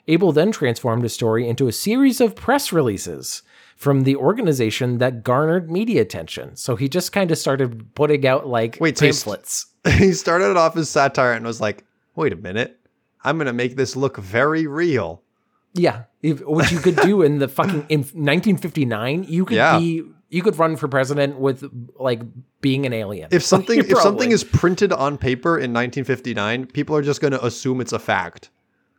Abel then transformed his story into a series of press releases from the organization that garnered media attention. So he just kind of started putting out like Wait, so pamphlets. *laughs* he started it off as satire and was like, "Wait a minute, I'm gonna make this look very real." Yeah, if, what you could do in the *laughs* fucking in 1959, you could Yeah. be you could run for president with like being an alien. If something *laughs* if something is printed on paper in 1959, people are just gonna assume it's a fact.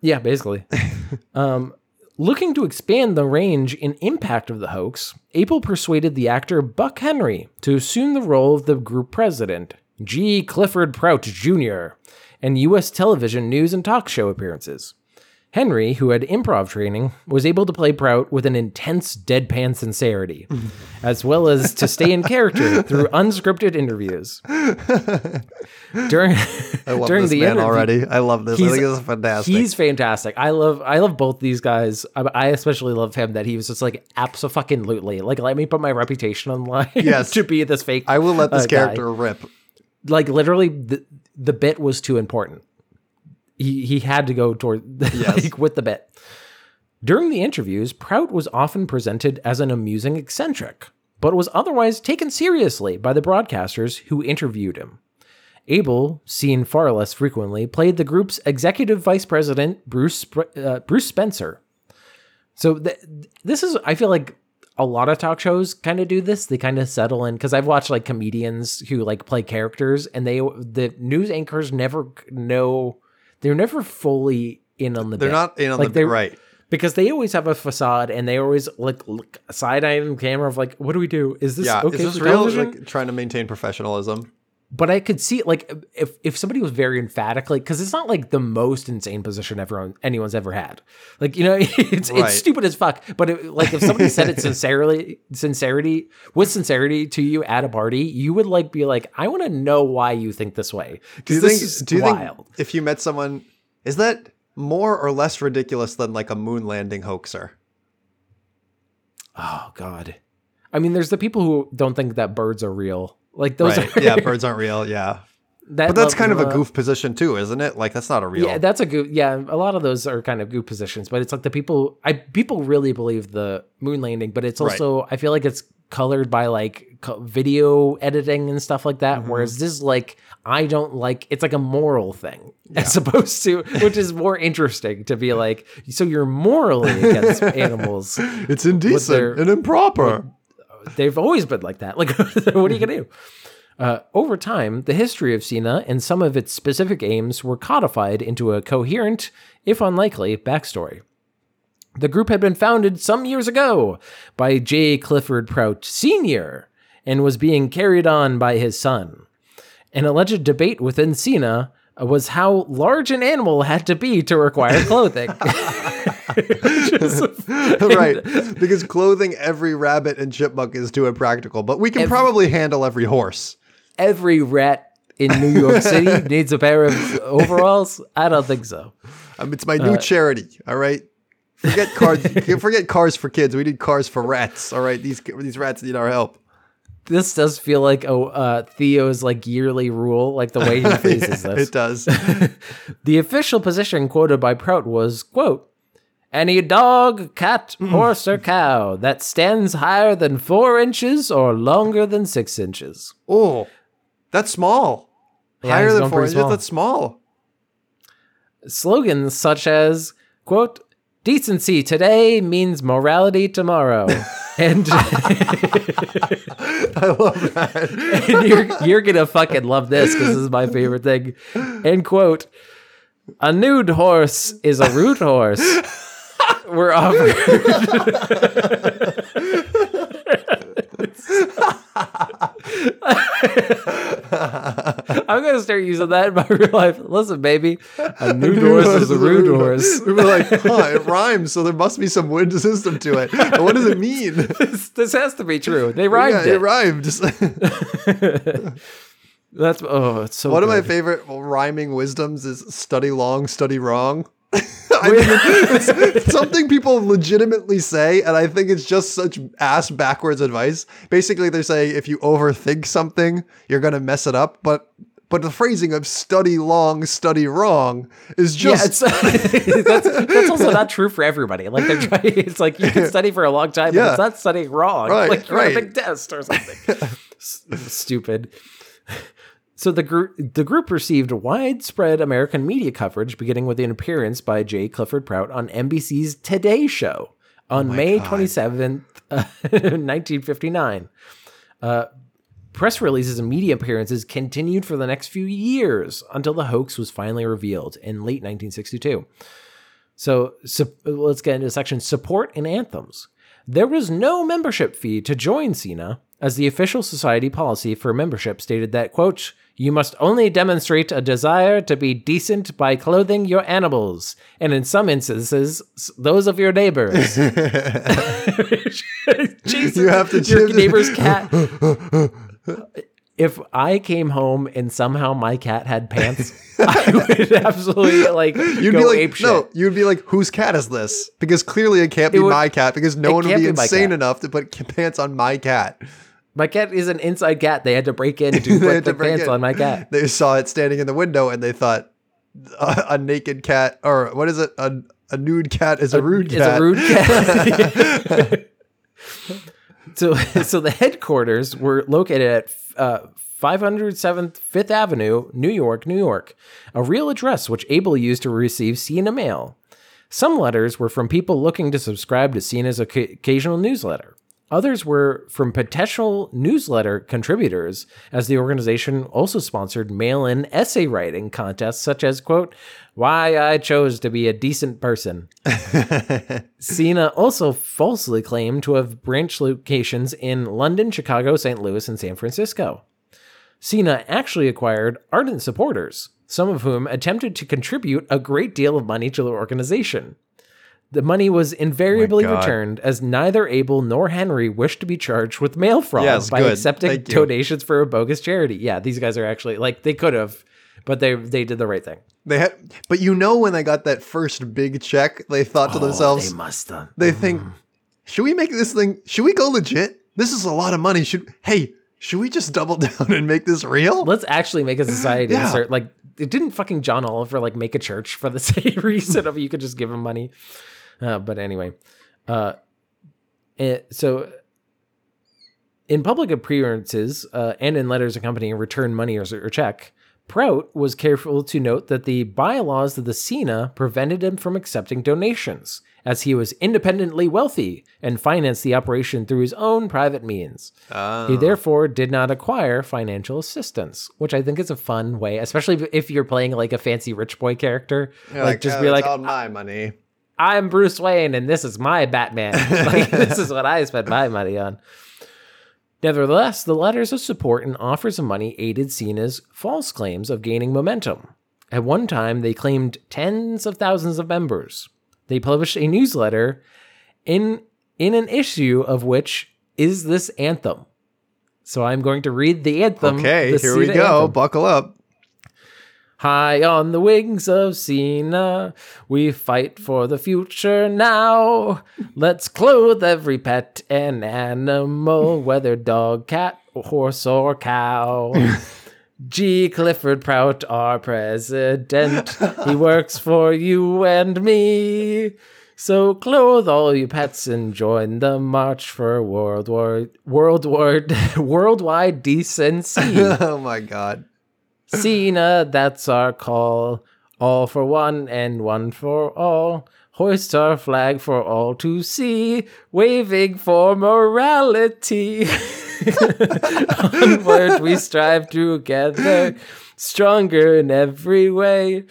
Yeah, basically. *laughs* um, looking to expand the range and impact of the hoax, Abel persuaded the actor Buck Henry to assume the role of the group president, G. Clifford Prout Jr., and U.S. television news and talk show appearances. Henry, who had improv training, was able to play Prout with an intense deadpan sincerity, *laughs* as well as to stay in character through unscripted interviews. During, *laughs* I love during this the man interview, already. I love this. I think this is fantastic. He's fantastic. I love I love both these guys. I, I especially love him that he was just like absolutely like let me put my reputation on line Yes. *laughs* to be this fake. I will let this uh, guy. character rip. like literally the the bit was too important. He he had to go toward *laughs* Yes. like with the bit. During the interviews, Prout was often presented as an amusing eccentric, but was otherwise taken seriously by the broadcasters who interviewed him. Abel, seen far less frequently, played the group's executive vice president, Bruce uh, Bruce Spencer. So th- this is, I feel like a lot of talk shows kind of do this. They kind of settle in because I've watched like comedians who like play characters, and they the news anchors never know. They're never fully in on the. They're bit. not in on Like, the right. because they always have a facade, and they always like look side eye on camera of like, what do we do? Is this Yeah, okay is this real? television? Like trying to maintain professionalism. But I could see like if if somebody was very emphatic, like because it's not like the most insane position everyone anyone's ever had. Like you know, *laughs* it's Right. it's stupid as fuck. But it, like if somebody said it *laughs* sincerely, sincerity with sincerity to you at a party, you would like be like, I want to know why you think this way. Do you think? Do you wild. think if you met someone, is that more or less ridiculous than like a moon landing hoaxer? Oh God. I mean, there's the people who don't think that birds are real. Like those right. are yeah, *laughs* birds aren't real. Yeah. that But that's kind of a goof position too, isn't it? Like that's not a real. Yeah, that's a goof. Yeah, a lot of those are kind of goof positions, but it's like the people. I people really believe the moon landing, but it's Right. also I feel like it's colored by like co- video editing and stuff like that. Mm-hmm. Whereas this is like I don't like. It's like a moral thing *laughs* as opposed to, which is more interesting to be like. So you're morally against *laughs* animals. it's their- indecent and improper. They've always been like that. *laughs* Like, what are you gonna do? Uh, over time, the history of SINA and some of its specific aims were codified into a coherent, if unlikely, backstory. The group had been founded some years ago by J. Clifford Prout Sr. and was being carried on by his son. An alleged debate within SINA was how large an animal had to be to require *laughs* clothing. *laughs* *laughs* right. *laughs* Because clothing every rabbit and chipmunk is too impractical, but we can probably handle every horse. every rat in New York *laughs* City needs a pair of overalls? I don't think so. Um, it's my new charity. All right. Forget cars. forget cars for kids. We need cars for rats. All right. These these rats need our help. This does feel like a uh, Theo's like yearly rule, like the way he phrases this. It does. The official position quoted by Prout was, quote, any dog, cat, hmm. horse, or cow that stands higher than four inches or longer than six inches. oh, that's small. Yeah, Higher than four inches. small. That's small. Slogans such as, quote, decency today means morality tomorrow. *laughs* and *laughs* I love that. *laughs* and you're you're gonna fucking love this because this is my favorite thing. End quote. A nude horse is a root horse. We're offering. *laughs* I'm gonna start using that in my *laughs* real life. Listen, baby, a nude horse is a rude horse. We were like, huh, it rhymes, so there must be some wind system to it. But what does it mean? *laughs* This, this has to be true. They rhymed yeah, it it. rhymed. That's oh, it's so. One of my favorite rhyming wisdoms is study long, study wrong. *laughs* I mean, it's, something people legitimately say, and I think it's just such ass backwards advice. Basically, they're saying if you overthink something, you're gonna mess it up. But but the phrasing of study long, study wrong is Yeah, just it's, *laughs* that's, that's also not true for everybody. Like they're trying, it's like you can study for a long time, but it's not studying wrong. Right, like you're on a big test or something. S- Stupid. So the group the group received widespread American media coverage, beginning with an appearance by J. Clifford Prout on NBC's Today Show on May twenty seventh, *laughs* nineteen fifty nine. Uh, Press releases and media appearances continued for the next few years until the hoax was finally revealed in late 1962. So, so let's get into the section support and anthems. There was no membership fee to join SINA, as the official society policy for membership stated that, quote, you must only demonstrate a desire to be decent by clothing your animals, and in some instances, those of your neighbors. *laughs* *laughs* Jesus, You have to your neighbor's cat. *laughs* If I came home and somehow my cat had pants, I would absolutely like You'd go be like, ape shit. no, you'd be like, whose cat is this? Because clearly it can't be would- my cat because no one would be be insane enough to put pants on my cat. My cat is an inside cat. They had to break in *laughs* to put the pants in. on my cat. They saw it standing in the window and they thought a, a naked cat or what is it? A, a nude cat is a, rude It's cat. a rude cat. *laughs* *laughs* so, so the headquarters were located at uh, 507th Fifth Avenue, New York, New York, a real address which Abel used to receive SINA mail. Some letters were from people looking to subscribe to SINA's occa- occasional newsletter. Others were from potential newsletter contributors, as the organization also sponsored mail in essay writing contests such as, quote, Why I Chose to Be a Decent Person. *laughs* SINA also falsely claimed to have branch locations in London, Chicago, St. Louis, and San Francisco. SINA actually acquired ardent supporters, some of whom attempted to contribute a great deal of money to the organization. The money was invariably God. returned as neither Abel nor Henry wished to be charged with mail fraud Yes, by good. accepting Thank you. donations for a bogus charity. Yeah, these guys are actually like they could have but they they did the right thing. They had, but you know, when they got that first big check, they thought to oh, themselves, Oh, they must have. they think, mm-hmm. should we make this thing? Should we go legit? This is a lot of money. Should hey, should we just double *laughs* down and make this real? Let's actually make a society Yeah. start like it didn't fucking John Oliver like make a church for the *laughs* same reason of you could just give him money. Uh, but anyway, uh, so in public appearances uh, and in letters accompanying return money or, or check, Prout was careful to note that the bylaws of the SINA prevented him from accepting donations, as he was independently wealthy and financed the operation through his own private means. He therefore did not acquire financial assistance, which I think is a fun way, especially if you're playing like a fancy rich boy character. You're like, just "Oh, be like, all my money. I'm Bruce Wayne and this is my Batman. *laughs* like, this is what I spent my money on. Nevertheless, the letters of support and offers of money aided SINA's false claims of gaining momentum. At one time, they claimed tens of thousands of members. They published a newsletter in in an issue of which is this anthem. So I'm going to read the anthem. Okay, the here we go. anthem. Buckle up. High on the wings of SINA, we fight for the future now. Let's clothe every pet and animal, whether dog, cat, horse, or cow. G. Clifford Prout, our president, he works for you and me. So clothe all you pets and join the march for world war, world war, *laughs* worldwide decency. *laughs* oh my god. SINA, that's our call. All for one and one for all. Hoist our flag for all to see, waving for morality. *laughs* Onward we strive together, stronger in every way.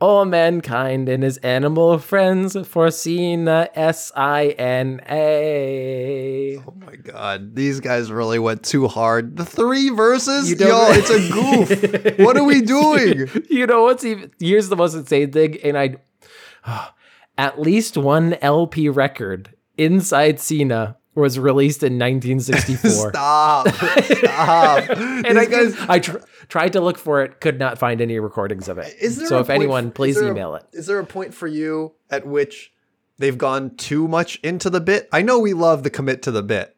All mankind and his animal friends for SINA S I N A. Oh my god. These guys really went too hard. The three verses? You Yo, *laughs* it's a goof. what are we doing? *laughs* you know what's even here's the most insane thing and i *sighs* at least one lp record inside cena was released in *laughs* 1964 Stop. *laughs* Stop. and i, guys I tr- tried to look for it could not find any recordings of it Is there so if anyone f- please there a- email it Is there a point for you at which they've gone too much into the bit? I know we love the commit to the bit.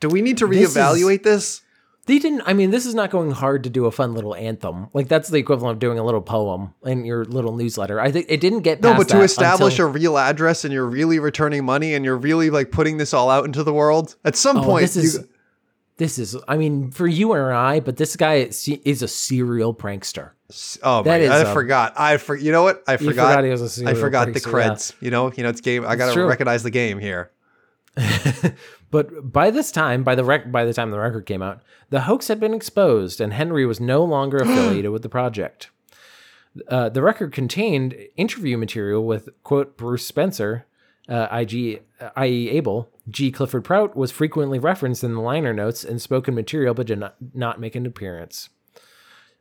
Do we need to This is- reevaluate this? They didn't i mean this is not going hard to do a fun little anthem like that's the equivalent of doing a little poem in your little newsletter i think it didn't get No, but to establish until- a real address and you're really returning money and you're really like putting this all out into the world. At some Oh, point, this is you, this is i mean for you or i but this guy is is a serial prankster oh that my, is, I um, forgot. I for, you know what? I forgot. forgot he was a I forgot the prankster, yeah. creds. You know, you know, it's game. I gotta recognize the game here. But by this time, by the rec- by the time the record came out, the hoax had been exposed, and Henry was no longer *gasps* affiliated with the project. Uh, the record contained interview material with quote Bruce Spencer, uh, IG, uh, i.e. Abel. G. Clifford Prout was frequently referenced in the liner notes and spoken material, but did not, not make an appearance.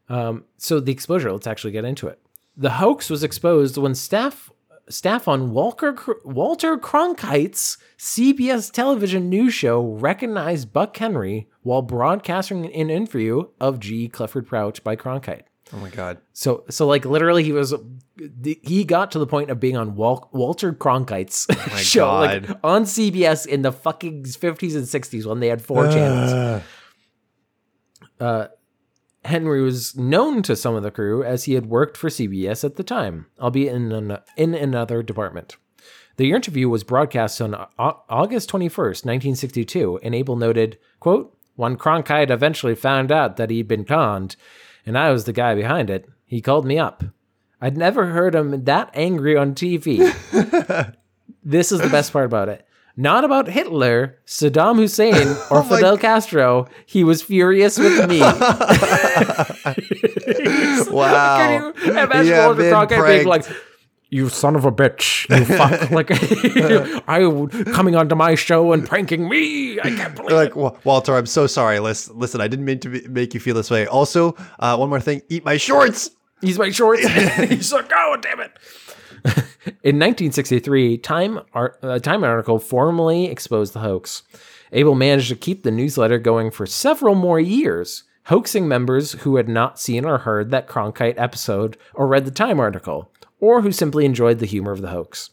Um, so the exposure. Let's actually get into it. The hoax was exposed when staff staff on Walker Walter Cronkite's CBS television news show recognized Buck Henry while broadcasting an interview of G. Clifford Prout by Cronkite. Oh my god. So, so like literally, he was he got to the point of being on Wal- Walter Cronkite's *laughs* show, like on CBS in the fucking fifties and sixties when they had four channels. Uh, Henry was known to some of the crew as he had worked for CBS at the time, albeit in an, in another department. The interview was broadcast on August 21st, 1962, and Abel noted, quote, When Cronkite eventually found out that he'd been conned, and I was the guy behind it, he called me up. I'd never heard him that angry on TV. *laughs* this is the best part about it. Not about Hitler, Saddam Hussein, *laughs* or Oh Fidel Castro. He was furious with me. *laughs* *laughs* Wow. Can you imagine Yeah, Walter Cronkite being like, "You son of a bitch! You fuck! like, I coming onto my show and pranking me? I can't believe They're it." like Walter, I'm so sorry. Listen, listen, I didn't mean to be, make you feel this way. Also, uh, one more thing: eat my shorts. He's my shorts. He's like, "Oh, damn it!" In 1963, Time ar- uh, Time article formally exposed the hoax. Abel managed to keep the newsletter going for several more years, hoaxing members who had not seen or heard that Cronkite episode or read the Time article, or who simply enjoyed the humor of the hoax.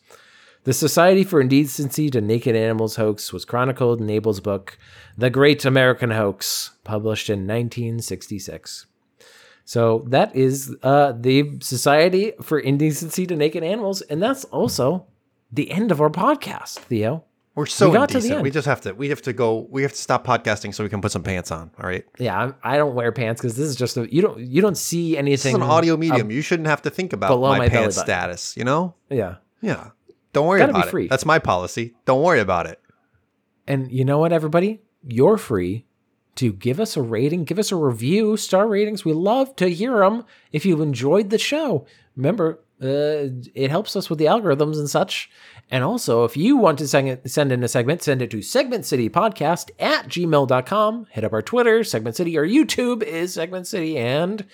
The Society for Indecency to Naked Animals hoax was chronicled in Abel's book, The Great American Hoax, published in 1966. So that is uh, the Society for Indecency to Naked Animals, and that's also the end of our podcast, Theo. We're so We got to the indecent. end. We just have to. We have to go. We have to stop podcasting so we can put some pants on. All right. Yeah, I'm, I don't wear pants because this is just a you don't you don't see anything. is an audio medium. you shouldn't have to think about below my, my pants status. You know. Yeah, Yeah. Don't worry about free. it. That's my policy. Don't worry about it. and you know what, everybody, you're free to give us a rating, give us a review, star ratings. We love to hear them. If you've enjoyed the show, remember uh, it helps us with the algorithms and such. And also, if you want to send, in a segment, send it to segmentcitypodcast at gmail.com. Hit up our Twitter, Segment City. Our YouTube is Segment City. And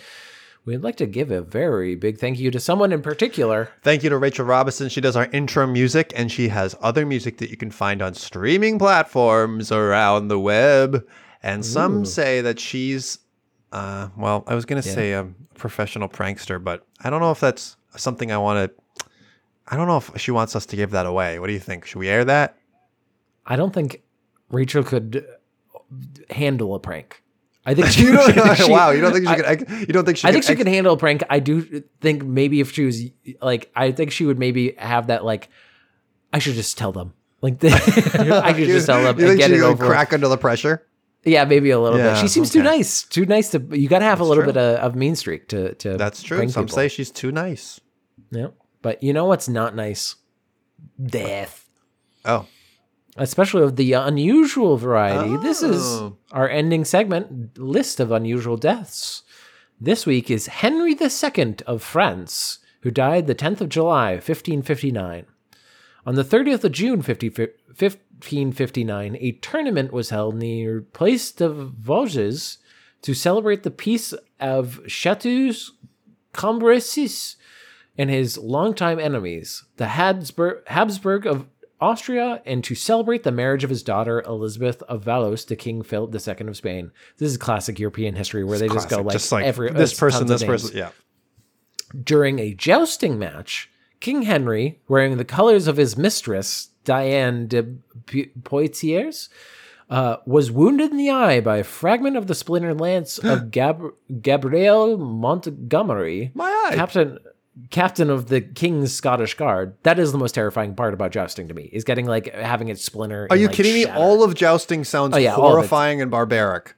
we'd like to give a very big thank you to someone in particular. Thank you to Rachel Robinson. She does our intro music, and she has other music that you can find on streaming platforms around the web. And some say that she's, uh, well, I was going to say a professional prankster, but I don't know if that's something I want to. I don't know if she wants us to give that away. What do you think? Should we air that? I don't think Rachel could handle a prank. I think *laughs* she, You don't, *laughs* she- wow, you don't think she I- could? You don't think she? I think she ex- could handle a prank. I do think maybe if she was like, I think she would maybe have that like, I should just tell them. Like, *laughs* I should You- just tell them You and think get she it over. crack under the pressure? Yeah, maybe a little Yeah, bit. She seems too nice. Too nice to. You got to have a little true. bit of, of mean streak to to. That's true. Some people. say she's too nice. Yeah, but you know what's not nice? Death. Oh, especially of the unusual variety. This is Oh. our ending segment list of unusual deaths. This week is Henry II of France, who died the 10th of July, 1559. On the 30th of June, 50, 1559, a tournament was held near Place des Vosges to celebrate the peace of Chateau Cambrésis and his longtime enemies, the Habsburg, Habsburg of Austria, and to celebrate the marriage of his daughter Elizabeth of Valois to King Philip II of Spain. This is classic European history where they just go classic. like, just like every this uh, person, this person. Yeah. During a jousting match, King Henry, wearing the colors of his mistress Diane de Poitiers, uh, was wounded in the eye by a fragment of the splintered lance of *gasps* Gab- Gabriel Montgomery, My eye. captain captain of the King's Scottish Guard. That is the most terrifying part about jousting to me. Is getting like having it splinter. Are and, you like, kidding me? All of jousting sounds Oh, yeah, all of it. horrifying and barbaric.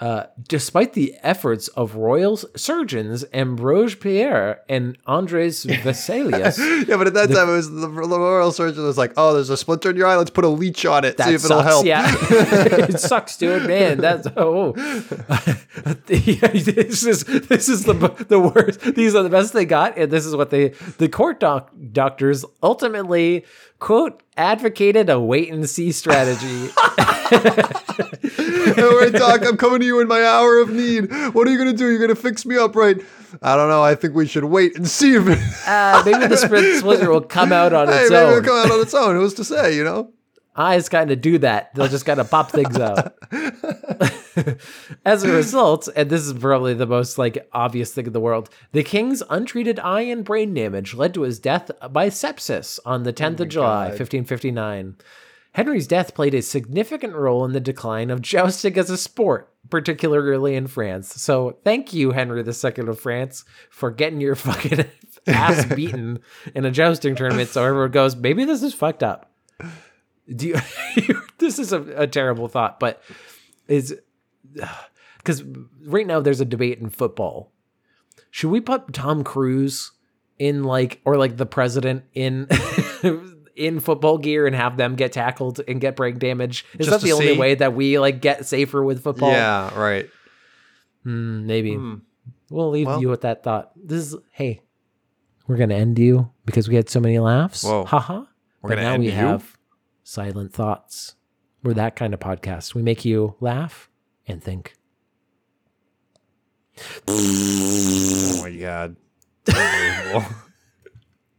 Uh, despite the efforts of royal surgeons Ambroise Paré and Andreas *laughs* Vesalius, Yeah, but at that time, it was the, the royal surgeon was like, "Oh, there's a splinter in your eye. Let's put a leech on it. that see if it'll help." Yeah, *laughs* *laughs* it sucks, dude. Man, that's oh, Yeah, this is this is the the worst. These are the best they got, and this is what they the court doc, doctors ultimately quote advocated a *laughs* wait and see strategy. All right, doc, I'm coming to you in my hour of need. What are you gonna do? You're gonna fix me up, right? I don't know. I think we should wait and see if it. uh, maybe the split *laughs* splinter will come out on hey, its maybe it'll own. come out on its own. Who's to say? You know. eyes kind of do that. They'll just kind of pop things out. *laughs* *laughs* As a result, and this is probably the most like obvious thing in the world, the king's untreated eye and brain damage led to his death by sepsis on the 10th of July, 1559. Henry's death played a significant role in the decline of jousting as a sport, particularly in France. So, thank you, Henry II of France, for getting your *laughs* fucking ass *laughs* beaten in a jousting tournament. So everyone goes, maybe this is fucked up do you, this is a, a terrible thought, but is *sighs* because right now there's a debate in football. Should we put Tom Cruise in like or like the president in *laughs* in football gear and have them get tackled and get brain damage? Is Just that the only see? way that we like get safer with football? Yeah. Right. Hmm, maybe. We'll leave Well- you with that thought. This is hey, we're gonna end you because we had so many laughs. Whoa. Haha. We're But now we you? have silent thoughts. We're that kind of podcast. We make you laugh and think. Oh my god. *laughs*